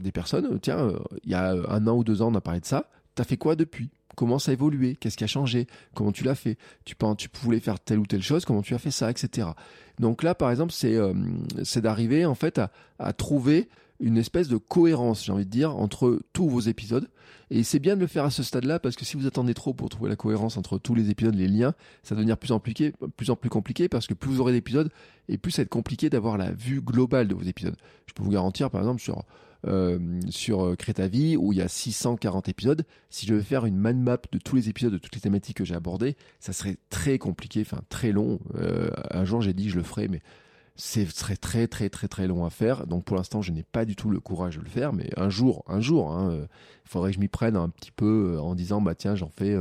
des personnes, tiens, il y a un an ou deux ans, on a parlé de ça. T'as fait quoi depuis? Comment ça a évolué, qu'est-ce qui a changé, comment tu l'as fait, tu penses, tu voulais faire telle ou telle chose, comment tu as fait ça, etc. Donc là, par exemple, c'est euh, d'arriver en fait à, à, trouver une espèce de cohérence, j'ai envie de dire, entre tous vos épisodes. Et c'est bien de le faire à ce stade-là parce que si vous attendez trop pour trouver la cohérence entre tous les épisodes, les liens, ça va devenir plus en, plus, en plus compliqué parce que plus vous aurez d'épisodes et plus ça va être compliqué d'avoir la vue globale de vos épisodes. Je peux vous garantir, par exemple, sur sur euh, Crétavie où il y a 640 épisodes. Si je veux faire une man map de tous les épisodes, de toutes les thématiques que j'ai abordées, ça serait très compliqué, enfin très long. Euh, un jour j'ai dit je le ferai, mais ce serait très très très très long à faire. Donc pour l'instant je n'ai pas du tout le courage de le faire, mais un jour, un jour, hein, il faudrait que je m'y prenne un petit peu en disant bah tiens j'en fais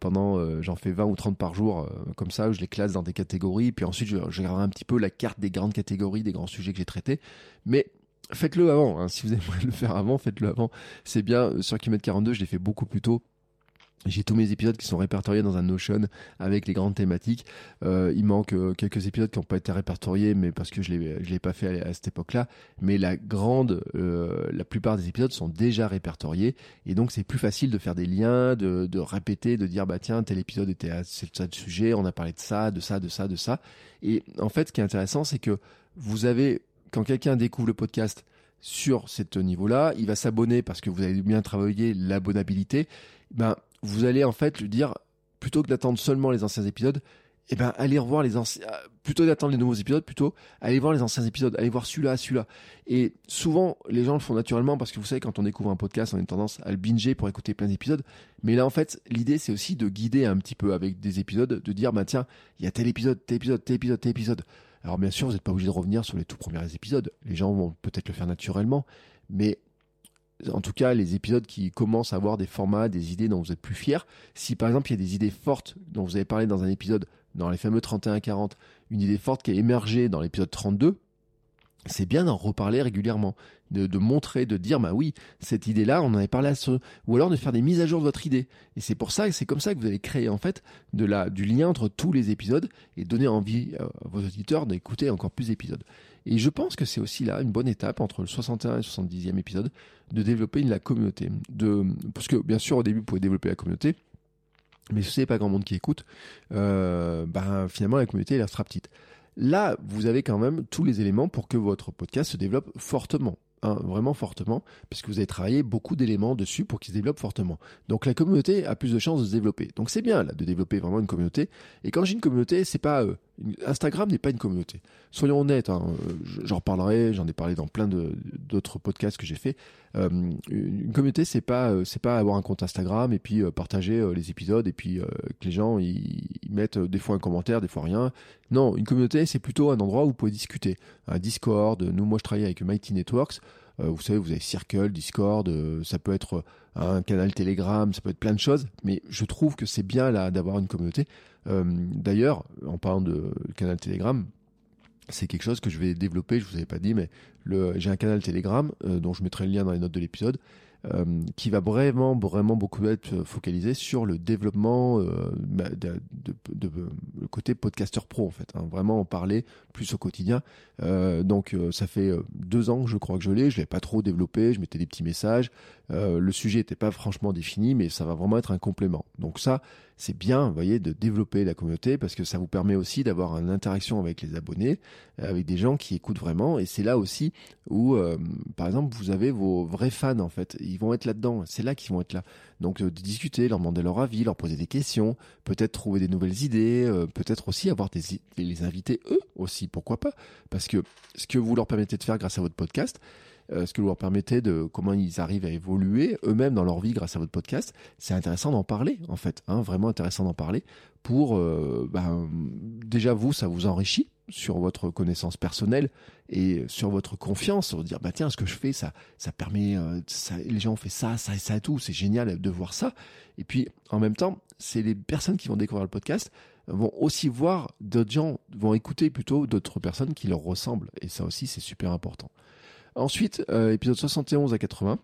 pendant j'en fais 20 ou 30 par jour comme ça je les classe dans des catégories puis ensuite je, je regarderai un petit peu la carte des grandes catégories des grands sujets que j'ai traités mais faites-le avant. Hein. Si vous aimeriez [laughs] le faire avant, faites-le avant. C'est bien. Sur Kilomètre 42, je l'ai fait beaucoup plus tôt. J'ai tous mes épisodes qui sont répertoriés dans un Notion avec les grandes thématiques. Euh, il manque euh, quelques épisodes qui n'ont pas été répertoriés, mais parce que je ne l'ai pas fait à, cette époque-là. Mais la grande, euh, la plupart des épisodes sont déjà répertoriés, et donc c'est plus facile de faire des liens, de, de répéter, de dire bah tiens tel épisode était à ce sujet, on a parlé de ça, de ça, de ça, de ça. Et en fait, ce qui est intéressant, c'est que vous avez quand quelqu'un découvre le podcast sur ce niveau-là, il va s'abonner parce que vous avez bien travaillé l'abonnabilité. Ben, vous allez en fait lui dire, plutôt que d'attendre seulement les anciens épisodes, eh ben allez les anciens euh, plutôt d'attendre les nouveaux épisodes plutôt allez voir les anciens épisodes allez voir celui-là celui-là. Et souvent les gens le font naturellement parce que vous savez quand on découvre un podcast on a tendance à le binger pour écouter plein d'épisodes. Mais là en fait l'idée c'est aussi de guider un petit peu avec des épisodes de dire bah tiens il y a tel épisode tel épisode tel épisode tel épisode alors bien sûr vous n'êtes pas obligé de revenir sur les tout premiers épisodes les gens vont peut-être le faire naturellement mais en tout cas les épisodes qui commencent à avoir des formats, des idées dont vous êtes plus fiers. Si par exemple il y a des idées fortes dont vous avez parlé dans un épisode, dans les fameux 31-40, une idée forte qui a émergé dans l'épisode 32, c'est bien d'en reparler régulièrement, de, montrer, de dire bah oui, cette idée-là, on en avait parlé à ce, ou alors de faire des mises à jour de votre idée. Et c'est pour ça, c'est comme ça que vous allez créer en fait du lien entre tous les épisodes et donner envie à vos auditeurs d'écouter encore plus d'épisodes. Et je pense que c'est aussi là une bonne étape entre le 61 et le 70e épisode de développer la communauté. Parce que bien sûr au début vous pouvez développer la communauté, mais si vous n'avez pas grand monde qui écoute, euh, ben, finalement la communauté elle sera petite. Là, vous avez quand même tous les éléments pour que votre podcast se développe fortement. Hein, vraiment fortement, puisque vous avez travaillé beaucoup d'éléments dessus pour qu'il se développe fortement. Donc la communauté a plus de chances de se développer. Donc c'est bien là de développer vraiment une communauté. Et quand j'ai une communauté, c'est pas euh, Instagram n'est pas une communauté. Soyons honnêtes, hein, j'en parlerai, j'en ai parlé dans plein d'autres podcasts que j'ai fait. Euh, une communauté, c'est pas euh, c'est pas avoir un compte Instagram et puis partager les épisodes et puis que les gens ils, mettent des fois un commentaire, des fois rien. Non, une communauté, c'est plutôt un endroit où vous pouvez discuter. Un Discord. Nous, moi, je travaille avec Mighty Networks. vous savez, vous avez Circle, Discord, ça peut être un canal Telegram, ça peut être plein de choses, mais je trouve que c'est bien là d'avoir une communauté. Euh, d'ailleurs, en parlant de canal Telegram, c'est quelque chose que je vais développer, je vous avais pas dit, mais j'ai un canal Telegram euh, dont je mettrai le lien dans les notes de l'épisode. Euh, qui va vraiment, vraiment beaucoup être focalisé sur le développement euh, bah, côté podcaster pro en fait. Hein, vraiment en parler plus au quotidien. Euh, donc ça fait deux ans, je crois que je l'ai. Je l'ai pas trop développé. Je mettais des petits messages. le sujet n'était pas franchement défini, mais ça va vraiment être un complément. Donc ça, c'est bien, voyez, de développer la communauté parce que ça vous permet aussi d'avoir une interaction avec les abonnés, avec des gens qui écoutent vraiment. Et c'est là aussi où, par exemple, vous avez vos vrais fans en fait ils vont être là-dedans. C'est là qu'ils vont être là. Donc euh, de discuter, leur demander leur avis, leur poser des questions, peut-être trouver des nouvelles idées, euh, peut-être aussi avoir des les inviter eux aussi, pourquoi pas Parce que ce que vous leur permettez de faire grâce à votre podcast, euh, ce que vous leur permettez de comment ils arrivent à évoluer eux-mêmes dans leur vie grâce à votre podcast, c'est intéressant d'en parler en fait, hein, vraiment intéressant d'en parler pour ben, déjà vous ça vous enrichit sur votre connaissance personnelle et sur votre confiance, sur dire bah tiens ce que je fais ça ça permet euh, les gens ont fait ça ça et ça et tout c'est génial de voir ça et puis en même temps c'est les personnes qui vont découvrir le podcast vont aussi voir d'autres gens vont écouter plutôt d'autres personnes qui leur ressemblent et ça aussi c'est super important. Ensuite euh, épisode 71 à 80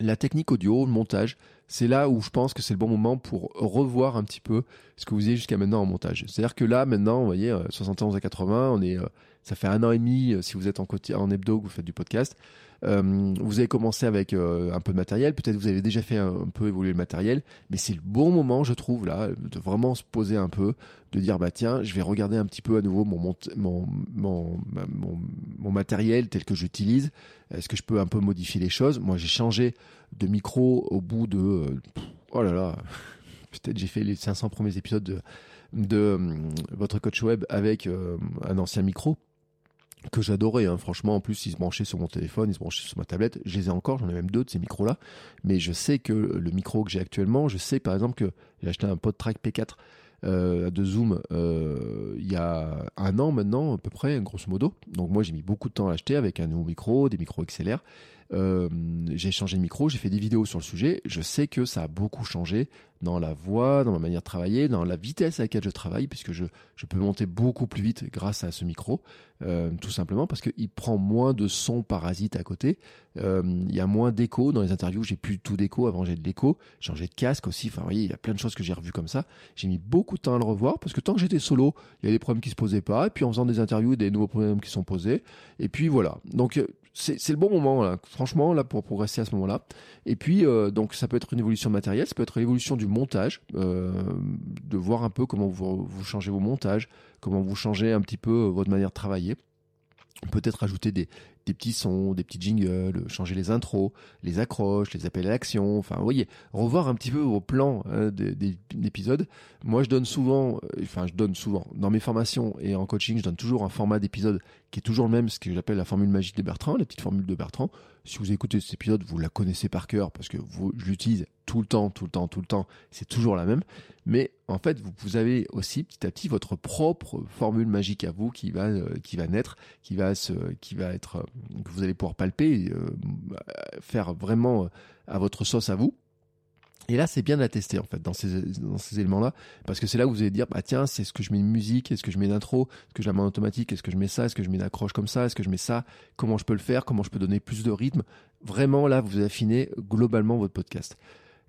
la technique audio, le montage, c'est là où je pense que c'est le bon moment pour revoir un petit peu ce que vous avez jusqu'à maintenant en montage. C'est-à-dire que là, maintenant, vous voyez, 71 euh, à 80, on est, euh, ça fait un an et demi, euh, si vous êtes en, en hebdo, que vous faites du podcast, vous avez commencé avec un peu de matériel, peut-être vous avez déjà fait un, peu évoluer le matériel, mais c'est le bon moment, je trouve, là, de vraiment se poser un peu, de dire, bah tiens, je vais regarder un petit peu à nouveau mon, mon, mon, mon, matériel tel que j'utilise. Est-ce que je peux un peu modifier les choses? Moi, j'ai changé de micro au bout de... Euh, oh là là [laughs] Peut-être j'ai fait les 500 premiers épisodes de, de votre coach web avec un ancien micro que j'adorais, hein. franchement. En plus, ils se branchaient sur mon téléphone, ils se branchaient sur ma tablette. Je les ai encore, j'en ai même deux de ces micros-là. Mais je sais que le micro que j'ai actuellement, je sais par exemple que j'ai acheté un PodTrack P4 euh, de Zoom euh, il y a un an maintenant, à peu près, grosso modo. Donc moi, j'ai mis beaucoup de temps à l'acheter avec un nouveau micro, des micros XLR. Euh, j'ai changé de micro, j'ai fait des vidéos sur le sujet. Je sais que ça a beaucoup changé dans la voix, dans ma manière de travailler, dans la vitesse à laquelle je travaille, puisque je, je peux monter beaucoup plus vite grâce à ce micro, euh, tout simplement parce qu'il prend moins de sons parasites à côté. Euh, il y a moins d'écho dans les interviews. J'ai plus tout d'écho. Avant, j'ai de l'écho. J'ai changé de casque aussi. Enfin, vous voyez, il y a plein de choses que j'ai revues comme ça. J'ai mis beaucoup de temps à le revoir parce que tant que j'étais solo, il y a des problèmes qui se posaient pas. Et puis en faisant des interviews, des nouveaux problèmes qui sont posés. Et puis voilà. Donc c'est le bon moment franchement là pour progresser à ce moment-là. Et puis euh, donc ça peut être une évolution matérielle, ça peut être l'évolution du montage, euh, de voir un peu comment vous, vous changez vos montages, comment vous changez un petit peu euh, votre manière de travailler peut-être ajouter des, des petits sons, des petits jingles, changer les intros, les accroches, les appels à l'action. Enfin, vous voyez, revoir un petit peu vos plans hein, d'épisodes. Moi, je donne souvent, euh, enfin, je donne souvent dans mes formations et en coaching, je donne toujours un format d'épisode qui est toujours le même, ce que j'appelle la formule magique de Bertrand, la petite formule de Bertrand. Si vous écoutez cet épisode, vous la connaissez par cœur parce que vous, je l'utilise tout le temps, tout le temps, tout le temps. C'est toujours la même. Mais en fait, vous, avez aussi petit à petit votre propre formule magique à vous qui va, euh, qui va naître, qui va se, qui va être, euh, que vous allez pouvoir palper, euh, faire vraiment à votre sauce à vous. Et là, c'est bien de tester en fait dans ces, éléments-là, parce que c'est là où vous allez dire, bah tiens, c'est ce que je mets une musique, est-ce que je mets une intro, est-ce que je la mets en automatique, est-ce que je mets ça, est-ce que je mets une accroche comme ça, est-ce que je mets ça, comment je peux le faire, comment je peux donner plus de rythme. Vraiment, là, vous affinez globalement votre podcast.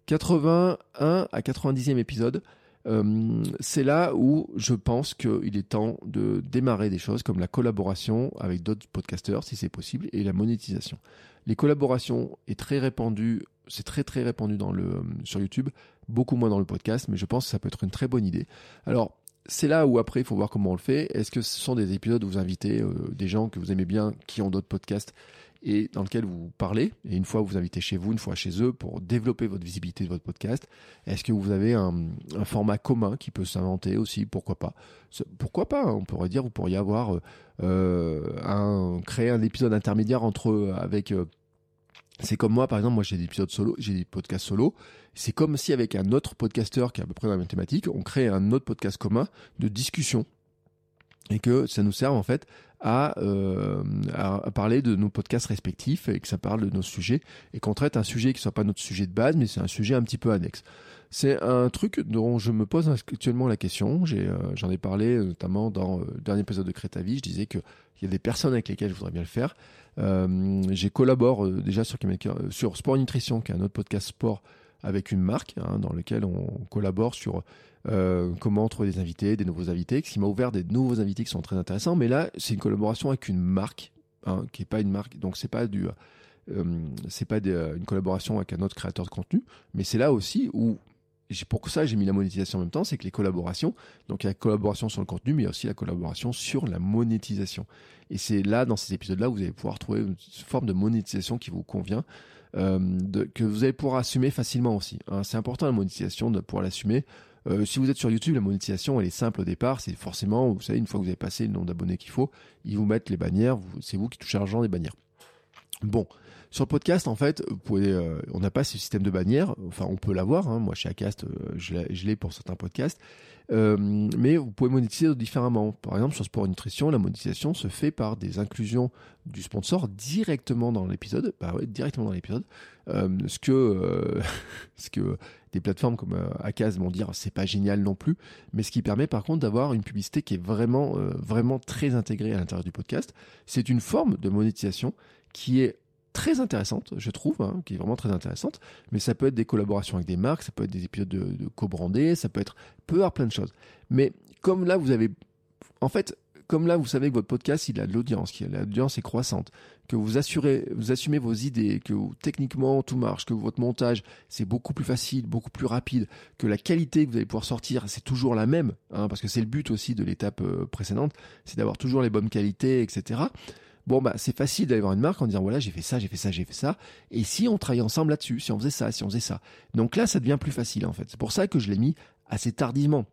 81 à 90e épisode, euh, c'est là où je pense qu'il est temps de démarrer des choses comme la collaboration avec d'autres podcasteurs, si c'est possible, et la monétisation. Les collaborations est très répandues, c'est très très répandu dans le, sur YouTube, beaucoup moins dans le podcast, mais je pense que ça peut être une très bonne idée. Alors, c'est là où après il faut voir comment on le fait. Est-ce que ce sont des épisodes où vous invitez euh, des gens que vous aimez bien, qui ont d'autres podcasts et dans lequel vous parlez, et une fois vous invitez chez vous, une fois chez eux, pour développer votre visibilité de votre podcast. Est-ce que vous avez un, format commun qui peut s'inventer aussi? Pourquoi pas? Pourquoi pas? On pourrait dire, vous pourriez avoir euh, un, créer un épisode intermédiaire entre avec euh, c'est comme moi, par exemple, moi j'ai des épisodes solo, j'ai des podcasts solo. C'est comme si avec un autre podcasteur qui est à peu près dans la même thématique, on crée un autre podcast commun de discussion et que ça nous sert en fait euh, à, parler de nos podcasts respectifs et que ça parle de nos sujets et qu'on traite un sujet qui soit pas notre sujet de base mais c'est un sujet un petit peu annexe. C'est un truc dont je me pose actuellement la question. J'ai, euh, j'en ai parlé notamment dans euh, le dernier épisode de Crétavie. Je disais qu'il y a des personnes avec lesquelles je voudrais bien le faire. j'ai collabore déjà sur, sur Sport Nutrition, qui est un autre podcast sport avec une marque hein, dans lequel on collabore sur euh, comment trouver des invités, des nouveaux invités, ce qui m'a ouvert des nouveaux invités qui sont très intéressants. Mais là, c'est une collaboration avec une marque, hein, qui est pas une marque, donc c'est pas du, euh, c'est pas une collaboration avec un autre créateur de contenu, mais c'est là aussi où pour ça j'ai mis la monétisation en même temps, c'est que les collaborations, donc il y a la collaboration sur le contenu, mais il y a aussi la collaboration sur la monétisation. Et c'est là, dans ces épisodes-là, vous allez pouvoir trouver une forme de monétisation qui vous convient, euh, que vous allez pouvoir assumer facilement aussi. Hein. C'est important la monétisation de pouvoir l'assumer. Euh, si vous êtes sur YouTube, la monétisation, elle est simple au départ. C'est forcément, vous savez, une fois que vous avez passé le nombre d'abonnés qu'il faut, ils vous mettent les bannières. C'est vous qui touchez l'argent des bannières. Bon. Sur le podcast, en fait, vous pouvez, euh, on n'a pas ce système de bannières. Enfin, on peut l'avoir. Hein. Moi, chez Acast, euh, je l'ai pour certains podcasts. Euh, mais vous pouvez monétiser différemment. Par exemple, sur Sport Nutrition, la monétisation se fait par des inclusions du sponsor directement dans l'épisode. Bah ouais, directement dans l'épisode. Ce que [laughs] ce que des plateformes comme Acast vont dire, c'est pas génial non plus. Mais ce qui permet par contre d'avoir une publicité qui est vraiment vraiment très intégrée à l'intérieur du podcast. C'est une forme de monétisation qui est très intéressante, je trouve, hein, qui est vraiment très intéressante. Mais ça peut être des collaborations avec des marques, ça peut être des épisodes de, co-brandés, ça peut être, peut avoir plein de choses. Mais comme là, vous avez, en fait, comme là, vous savez que votre podcast, il a de l'audience, que l'audience est croissante, que vous assurez, vous assumez vos idées, que techniquement tout marche, que votre montage c'est beaucoup plus facile, beaucoup plus rapide, que la qualité que vous allez pouvoir sortir c'est toujours la même, hein, parce que c'est le but aussi de l'étape euh, précédente, c'est d'avoir toujours les bonnes qualités, etc bon bah c'est facile d'aller voir une marque en disant voilà j'ai fait ça, j'ai fait ça, j'ai fait ça. Et si on travaillait ensemble là-dessus, si on faisait ça, si on faisait ça. Donc là ça devient plus facile en fait. C'est pour ça que je l'ai mis assez tardivement.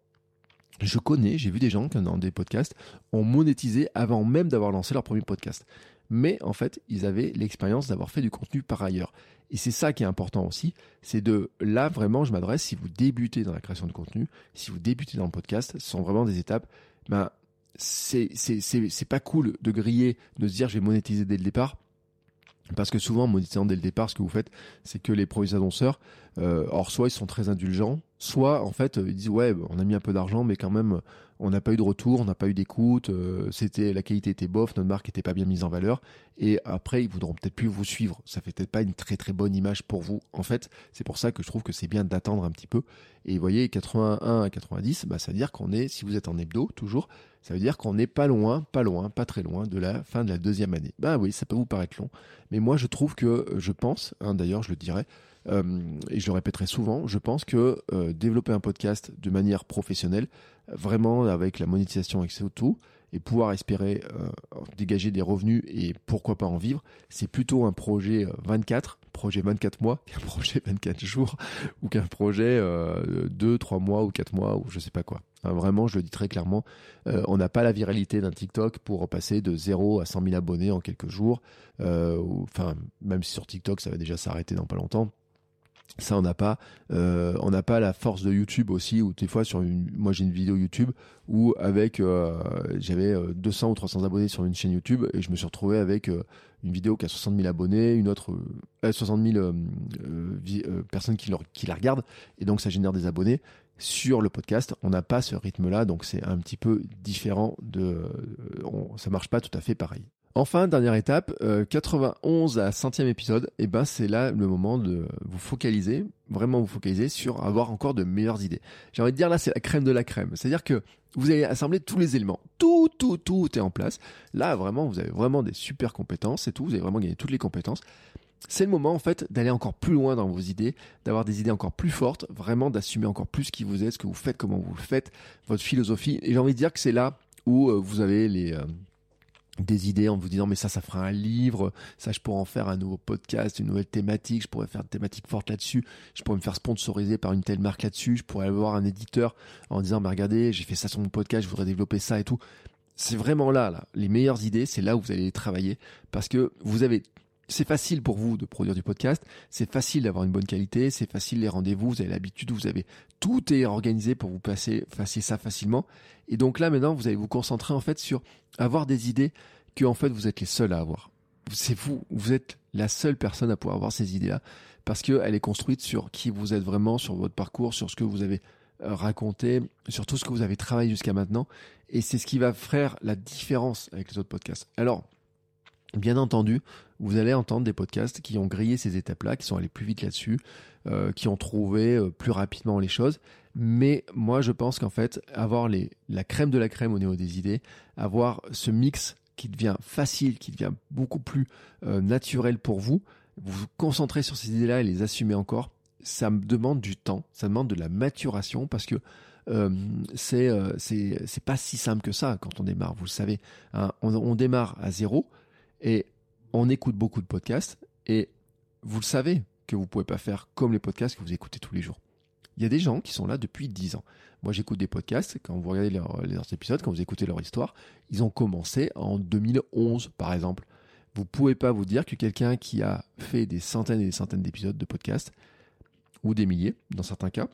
Je connais, j'ai vu des gens qui dans des podcasts ont monétisé avant même d'avoir lancé leur premier podcast. Mais en fait, ils avaient l'expérience d'avoir fait du contenu par ailleurs. Et c'est ça qui est important aussi, c'est de là vraiment, je m'adresse si vous débutez dans la création de contenu, si vous débutez dans le podcast, ce sont vraiment des étapes. Ben, c'est pas cool de griller, de se dire je vais monétiser dès le départ. Parce que souvent, en monétisant dès le départ, ce que vous faites, c'est que les premiers annonceurs, euh, or soit ils sont très indulgents, soit en fait ils disent ouais, on a mis un peu d'argent, mais quand même on n'a pas eu de retour, on n'a pas eu d'écoute, euh, la qualité était bof, notre marque était pas bien mise en valeur, et après ils voudront peut-être plus vous suivre. Ça fait peut-être pas une très très bonne image pour vous. En fait, c'est pour ça que je trouve que c'est bien d'attendre un petit peu. Et vous voyez, 81 à 90, bah ça veut dire qu'on est, si vous êtes en hebdo toujours, ça veut dire qu'on n'est pas loin, pas loin, pas très loin de la fin de la deuxième année. Bah oui, ça peut vous paraître long, mais moi je trouve que, je pense, hein, d'ailleurs je le dirais, euh, et je le répéterai souvent, je pense que euh, développer un podcast de manière professionnelle, vraiment avec la monétisation et tout, et pouvoir espérer dégager des revenus et pourquoi pas en vivre, c'est plutôt un projet 24, projet 24 mois [laughs] qu'un projet 24 jours ou qu'un projet 2, 3 mois ou 4 mois ou je sais pas quoi. Hein, vraiment, je le dis très clairement, euh, on n'a pas la viralité d'un TikTok pour passer de 0 à 100 000 abonnés en quelques jours. Euh, même si sur TikTok, ça va déjà s'arrêter dans pas longtemps. Ça, on n'a pas. Euh, on n'a pas la force de YouTube aussi, où des fois, sur une, moi j'ai une vidéo YouTube où avec, j'avais 200 ou 300 abonnés sur une chaîne YouTube et je me suis retrouvé avec une vidéo qui a 60 000 abonnés, une autre 60 000 personnes qui, la regardent et donc ça génère des abonnés sur le podcast, on n'a pas ce rythme-là, donc c'est un petit peu différent de, euh, ça marche pas tout à fait pareil. Enfin, dernière étape, 91 euh, à 100e épisode, et eh ben c'est là le moment de vous focaliser, vraiment vous focaliser sur avoir encore de meilleures idées. J'ai envie de dire là, c'est la crème de la crème. C'est-à-dire que vous avez assemblé tous les éléments, tout, tout, tout est en place. Là, vraiment, vous avez vraiment des super compétences et tout. Vous avez vraiment gagné toutes les compétences c'est le moment en fait d'aller encore plus loin dans vos idées, d'avoir des idées encore plus fortes, vraiment d'assumer encore plus qui vous êtes, ce que vous faites, comment vous le faites, votre philosophie. Et j'ai envie de dire que c'est là où euh, vous avez les euh, des idées en vous disant mais ça ça fera un livre, ça je pourrais en faire un nouveau podcast, une nouvelle thématique, je pourrais faire une thématique forte là-dessus, je pourrais me faire sponsoriser par une telle marque là-dessus, je pourrais avoir un éditeur en disant mais regardez j'ai fait ça sur mon podcast, je voudrais développer ça et tout. C'est vraiment là, là, les meilleures idées, c'est là où vous allez travailler parce que vous avez c'est facile pour vous de produire du podcast, c'est facile d'avoir une bonne qualité, c'est facile les rendez-vous, vous avez l'habitude, vous avez tout est organisé pour vous passer, passer ça facilement. Et donc là maintenant, vous allez vous concentrer en fait sur avoir des idées que en fait vous êtes les seuls à avoir. C'est vous, vous êtes la seule personne à pouvoir avoir ces idées-là parce qu'elle est construite sur qui vous êtes vraiment, sur votre parcours, sur ce que vous avez euh, raconté, sur tout ce que vous avez travaillé jusqu'à maintenant. Et c'est ce qui va faire la différence avec les autres podcasts. Alors, Bien entendu, vous allez entendre des podcasts qui ont grillé ces étapes-là, qui sont allés plus vite là-dessus, euh, qui ont trouvé euh, plus rapidement les choses. Mais moi, je pense qu'en fait, avoir la crème de la crème au niveau des idées, avoir ce mix qui devient facile, qui devient beaucoup plus euh, naturel pour vous, vous vous concentrez sur ces idées-là et les assumer encore, ça me demande du temps, ça demande de la maturation parce que c'est pas si simple que ça quand on démarre, vous le savez. Hein. on, démarre à zéro, et on écoute beaucoup de podcasts et vous le savez que vous pouvez pas faire comme les podcasts que vous écoutez tous les jours. Il y a des gens qui sont là depuis 10 ans. Moi, j'écoute des podcasts. Quand vous regardez leurs, épisodes, quand vous écoutez leur histoire, ils ont commencé en 2011, par exemple. Vous pouvez pas vous dire que quelqu'un qui a fait des centaines et des centaines d'épisodes de podcasts, ou des milliers, dans certains cas,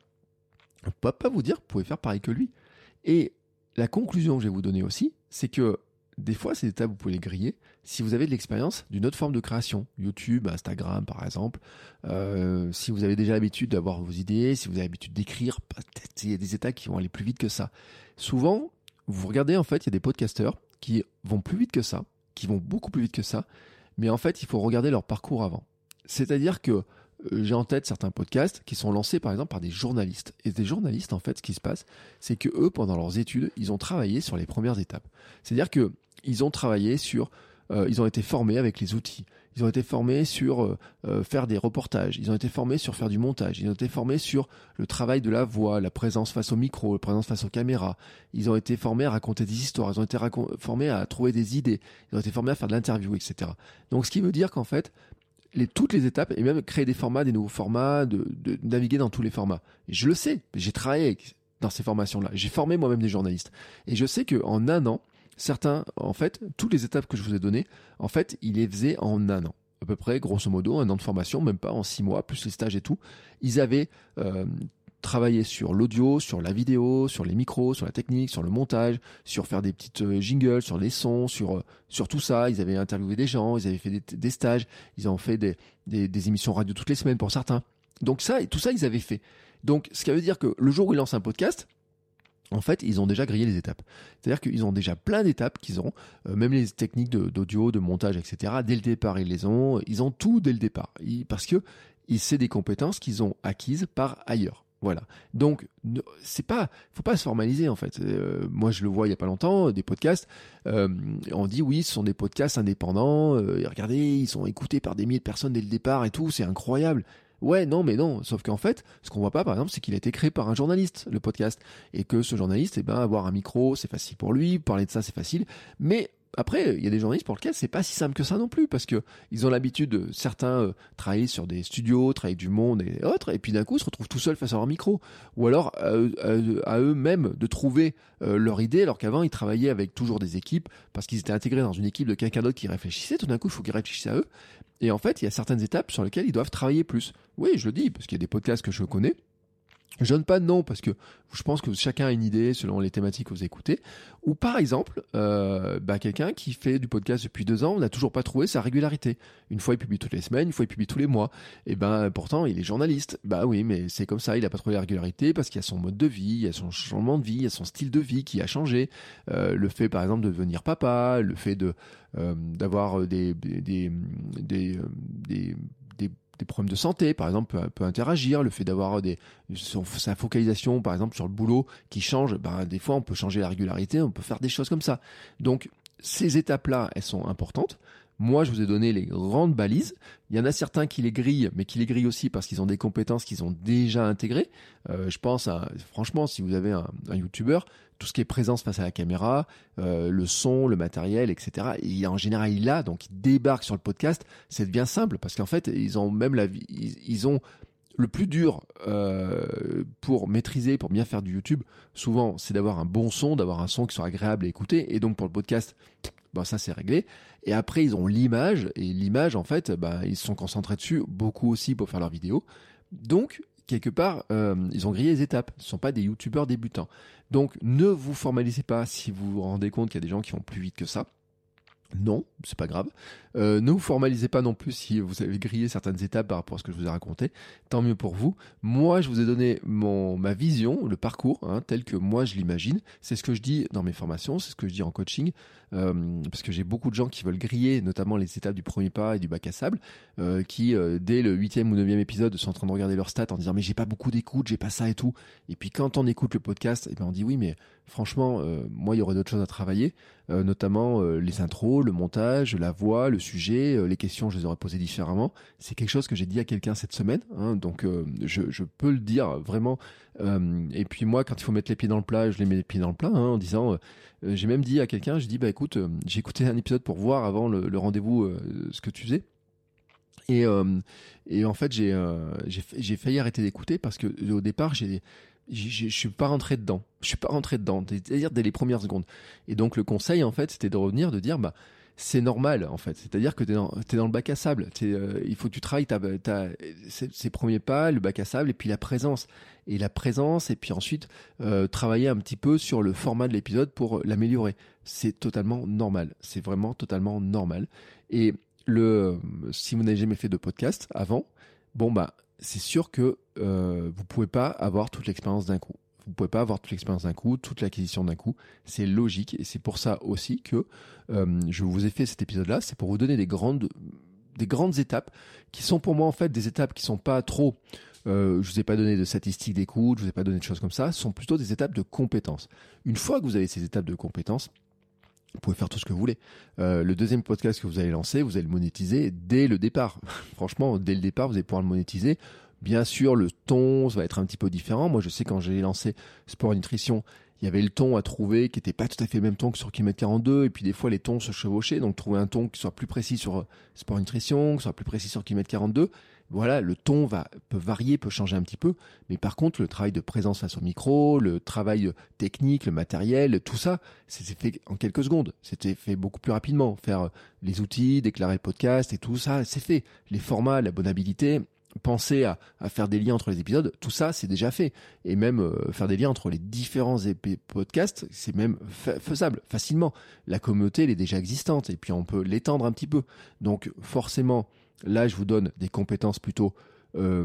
ne peut pas vous dire que vous pouvez faire pareil que lui. Et la conclusion que je vais vous donner aussi, c'est que des fois, ces étapes, vous pouvez les griller si vous avez de l'expérience d'une autre forme de création, YouTube, Instagram par exemple. Euh, si vous avez déjà l'habitude d'avoir vos idées, si vous avez l'habitude d'écrire, peut-être il y a des étapes qui vont aller plus vite que ça. Souvent, vous regardez en fait, il y a des podcasteurs qui vont plus vite que ça, qui vont beaucoup plus vite que ça, mais en fait, il faut regarder leur parcours avant. C'est-à-dire que euh, j'ai en tête certains podcasts qui sont lancés par exemple par des journalistes. Et des journalistes, en fait, ce qui se passe, c'est que eux, pendant leurs études, ils ont travaillé sur les premières étapes. C'est-à-dire que ils ont travaillé sur, euh, ils ont été formés avec les outils. Ils ont été formés sur euh, euh, faire des reportages. Ils ont été formés sur faire du montage. Ils ont été formés sur le travail de la voix, la présence face au micro, la présence face aux caméras. Ils ont été formés à raconter des histoires. Ils ont été formés à trouver des idées. Ils ont été formés à faire de l'interview, etc. Donc, ce qui veut dire qu'en fait, toutes les étapes et même créer des formats, des nouveaux formats, de, de naviguer dans tous les formats. je le sais, j'ai travaillé dans ces formations-là. J'ai formé moi-même des journalistes. Et je sais qu'en un an, certains, en fait, toutes les étapes que je vous ai données, en fait, il les faisait en un an. À peu près, grosso modo, un an de formation, même pas en six mois, plus les stages et tout. Ils avaient euh, travaillé sur l'audio, sur la vidéo, sur les micros, sur la technique, sur le montage, sur faire des petites euh, jingles, sur les sons, sur, euh, sur tout ça. Ils avaient interviewé des gens, ils avaient fait des, stages, ils ont fait des, des, des émissions radio toutes les semaines pour certains. Donc ça, et tout ça, ils avaient fait. Donc, ce qui veut dire que le jour où ils lancent un podcast, en fait, ils ont déjà grillé les étapes. C'est-à-dire qu'ils ont déjà plein d'étapes qu'ils ont, euh, même les techniques d'audio, de, montage, etc. Dès le départ, ils les ont. Ils ont tout dès le départ, parce que c'est des compétences qu'ils ont acquises par ailleurs. Voilà. Donc, c'est pas, faut pas se formaliser en fait. Euh, moi, je le vois il y a pas longtemps, des podcasts. Euh, on dit oui, ce sont des podcasts indépendants. regardez, ils sont écoutés par des milliers de personnes dès le départ et tout. C'est incroyable. Ouais, non, mais non. Sauf qu'en fait, ce qu'on voit pas, par exemple, c'est qu'il a été créé par un journaliste, le podcast. Et que ce journaliste, eh ben, avoir un micro, c'est facile pour lui. Parler de ça, c'est facile. Mais après, il y a des journalistes pour lesquels c'est pas si simple que ça non plus, parce que ils ont l'habitude, certains, euh, travailler sur des studios, travailler du monde et autres, et puis d'un coup, se retrouvent tout seuls face à leur micro. Ou alors, à, eux-mêmes de trouver euh, leur idée, alors qu'avant, ils travaillaient avec toujours des équipes, parce qu'ils étaient intégrés dans une équipe de quelqu'un d'autre qui réfléchissait. Tout d'un coup, il faut qu'ils réfléchissent à eux. Et en fait, il y a certaines étapes sur lesquelles ils doivent travailler plus. Oui, je le dis, parce qu'il y a des podcasts que je connais, je donne pas de nom parce que je pense que chacun a une idée selon les thématiques que vous écoutez. Ou par exemple, euh, bah, quelqu'un qui fait du podcast depuis deux ans, on n'a toujours pas trouvé sa régularité. Une fois il publie toutes les semaines, une fois il publie tous les mois. Et ben pourtant il est journaliste. Bah oui, mais c'est comme ça, il n'a pas trouvé la régularité parce qu'il y a son mode de vie, il y a son changement de vie, il y a son style de vie qui a changé. Euh, le fait par exemple de devenir papa, le fait de euh, d'avoir des des, des, des des problèmes de santé, par exemple, peut, interagir. Le fait d'avoir des sa focalisation, par exemple, sur le boulot qui change, ben, des fois, on peut changer la régularité, on peut faire des choses comme ça. Donc, ces étapes-là, elles sont importantes. Moi, je vous ai donné les grandes balises. Il y en a certains qui les grillent, mais qui les grillent aussi parce qu'ils ont des compétences qu'ils ont déjà intégrées. Euh, je pense à, franchement, si vous avez un, un YouTuber, tout ce qui est présence face à la caméra, euh, le son, le matériel, etc. Et en général, il a, donc il débarque sur le podcast. C'est bien simple parce qu'en fait, ils ont même la vie, ils, ont le plus dur euh, pour maîtriser, pour bien faire du YouTube, souvent, c'est d'avoir un bon son, d'avoir un son qui soit agréable à écouter. Et donc pour le podcast, ben ça c'est réglé. Et après ils ont l'image et l'image en fait, ben, ils se sont concentrés dessus beaucoup aussi pour faire leurs vidéos. Donc quelque part, euh, ils ont grillé les étapes. Ce ne sont pas des youtubeurs débutants. Donc ne vous formalisez pas si vous vous rendez compte qu'il y a des gens qui vont plus vite que ça. Non, c'est pas grave. Euh, ne vous formalisez pas non plus si vous avez grillé certaines étapes par rapport à ce que je vous ai raconté. Tant mieux pour vous. Moi, je vous ai donné mon, ma vision, le parcours, hein, tel que moi je l'imagine. C'est ce que je dis dans mes formations, c'est ce que je dis en coaching. Euh, parce que j'ai beaucoup de gens qui veulent griller, notamment les étapes du premier pas et du bac à sable, euh, qui dès le huitième ou neuvième épisode sont en train de regarder leurs stats en disant mais j'ai pas beaucoup d'écoute, j'ai pas ça et tout. Et puis quand on écoute le podcast, et eh ben on dit oui mais franchement moi il y aurait d'autres choses à travailler, notamment les intros, le montage, la voix, le sujet, les questions je les aurais posées différemment. C'est quelque chose que j'ai dit à quelqu'un cette semaine, hein, donc je, peux le dire vraiment. et puis moi quand il faut mettre les pieds dans le plat, je les mets les pieds dans le plat hein, en disant euh, j'ai même dit à quelqu'un, j'ai dit bah écoute, euh, j'ai écouté un épisode pour voir avant le, rendez-vous euh, ce que tu faisais. Et, et en fait, j'ai j'ai failli arrêter d'écouter parce que au départ, j'ai je suis pas rentré dedans. Je suis pas rentré dedans, c'est-à-dire dès les premières secondes. Et donc le conseil en fait, c'était de revenir, de dire bah c'est normal en fait. C'est-à-dire que tu es dans, le bac à sable. Euh, il faut que tu travailles ta, ces, premiers pas, le bac à sable et puis la présence. Et la présence et puis ensuite euh, travailler un petit peu sur le format de l'épisode pour l'améliorer. C'est totalement normal. C'est vraiment totalement normal. Et le, si vous n'avez jamais fait de podcast avant, bon bah c'est sûr que euh, vous pouvez pas avoir toute l'expérience d'un coup vous pouvez pas avoir toute l'expérience d'un coup, toute l'acquisition d'un coup. C'est logique et c'est pour ça aussi que euh, je vous ai fait cet épisode-là. C'est pour vous donner des grandes, des grandes étapes qui sont pour moi en fait des étapes qui sont pas trop. Euh, je vous ai pas donné de statistiques d'écoute, je vous ai pas donné de choses comme ça. Ce sont plutôt des étapes de compétences. Une fois que vous avez ces étapes de compétences, vous pouvez faire tout ce que vous voulez. Euh, le deuxième podcast que vous allez lancer, vous allez le monétiser dès le départ. [laughs] Franchement, dès le départ, vous allez pouvoir le monétiser Bien sûr, le ton ça va être un petit peu différent. Moi, je sais quand j'ai lancé Sport Nutrition, il y avait le ton à trouver qui n'était pas tout à fait le même ton que sur Kilomètre 42 et puis des fois les tons se chevauchaient donc trouver un ton qui soit plus précis sur euh, Sport Nutrition, qui soit plus précis sur Kilomètre 42. Voilà, le ton va peut varier, peut changer un petit peu, mais par contre le travail de présence face au micro, le travail technique, le matériel, tout ça, c'était fait en quelques secondes. C'était fait beaucoup plus rapidement. Faire euh, les outils, déclarer le podcast et tout ça, c'est fait. Les formats, la bonabilité, penser à, faire des liens entre les épisodes, tout ça c'est déjà fait. Et même euh, faire des liens entre les différents podcasts, c'est même faisable facilement. La communauté elle est déjà existante et puis on peut l'étendre un petit peu. Donc forcément, là je vous donne des compétences plutôt euh,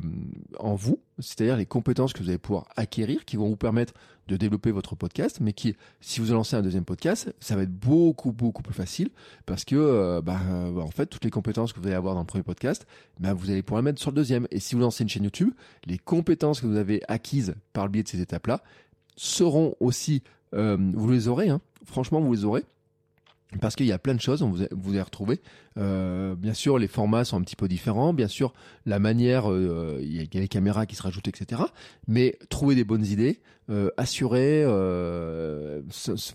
en vous, c'est-à-dire les compétences que vous allez pouvoir acquérir, qui vont vous permettre de développer votre podcast, mais qui, si vous lancez un deuxième podcast, ça va être beaucoup beaucoup plus facile parce que, euh, bah, euh, en fait, toutes les compétences que vous allez avoir dans le premier podcast, bah, vous allez pouvoir les mettre sur le deuxième. Et si vous lancez une chaîne YouTube, les compétences que vous avez acquises par le biais de ces étapes-là seront aussi, vous les aurez, hein, franchement, vous les aurez parce qu'il y a plein de choses, on vous, vous allez retrouver. Euh, bien sûr, les formats sont un petit peu différents. Bien sûr, la manière, euh, il y a les caméras qui se rajoutent, etc. Mais trouver des bonnes idées, euh, assurer, euh,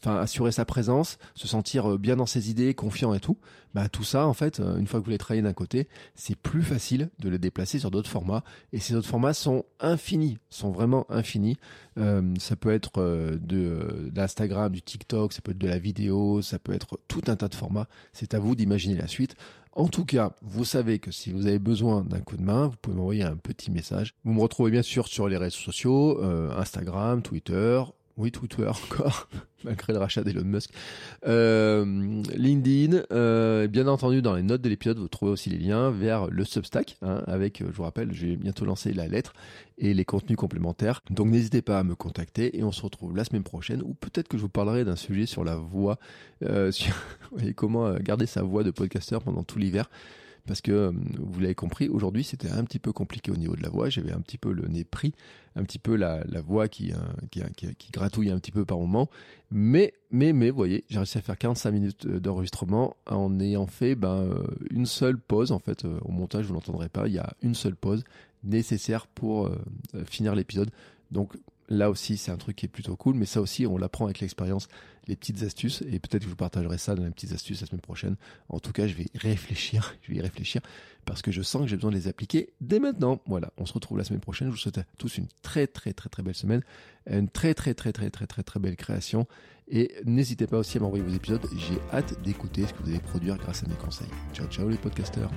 assurer sa présence, se sentir bien dans ses idées, confiant et tout. Bah tout ça, en fait, une fois que vous les travaillez d'un côté, c'est plus facile de les déplacer sur d'autres formats. Et ces autres formats sont infinis, sont vraiment infinis. ça peut être de l'Instagram, du TikTok, ça peut être de la vidéo, ça peut être tout un tas de formats. C'est à vous d'imaginer la suite. En tout cas, vous savez que si vous avez besoin d'un coup de main, vous pouvez m'envoyer un petit message. Vous me retrouvez bien sûr sur les réseaux sociaux, euh, Instagram, Twitter, oui, Twitter [laughs] encore, malgré le rachat d'Elon Musk. Euh, LinkedIn, euh, bien entendu, dans les notes de l'épisode, vous trouvez aussi les liens vers le Substack, hein, avec, je vous rappelle, j'ai bientôt lancé la lettre et les contenus complémentaires. Donc n'hésitez pas à me contacter et on se retrouve la semaine prochaine, ou peut-être que je vous parlerai d'un sujet sur la voix, [laughs] comment garder sa voix de podcasteur pendant tout l'hiver parce que euh, vous l'avez compris, aujourd'hui c'était un petit peu compliqué au niveau de la voix, j'avais un petit peu le nez pris, un petit peu la, voix qui, euh, qui, gratouille un petit peu par moment, mais, mais, mais, vous voyez, j'ai réussi à faire 45 minutes euh, d'enregistrement en ayant fait ben, une seule pause, en fait, au montage vous l'entendrez pas, il y a une seule pause nécessaire pour finir l'épisode, donc là aussi c'est un truc qui est plutôt cool, mais ça aussi on l'apprend avec l'expérience, les petites astuces, et peut-être que je vous partagerai ça dans les petites astuces la semaine prochaine. En tout cas, je vais y réfléchir, [laughs] je vais y réfléchir, parce que je sens que j'ai besoin de les appliquer dès maintenant. Voilà, on se retrouve la semaine prochaine. Je vous souhaite à tous une très très très très belle semaine, une très très très très très très très belle création, et n'hésitez pas aussi à m'envoyer vos épisodes. J'ai hâte d'écouter ce que vous allez produire grâce à mes conseils. Ciao ciao les podcasteurs.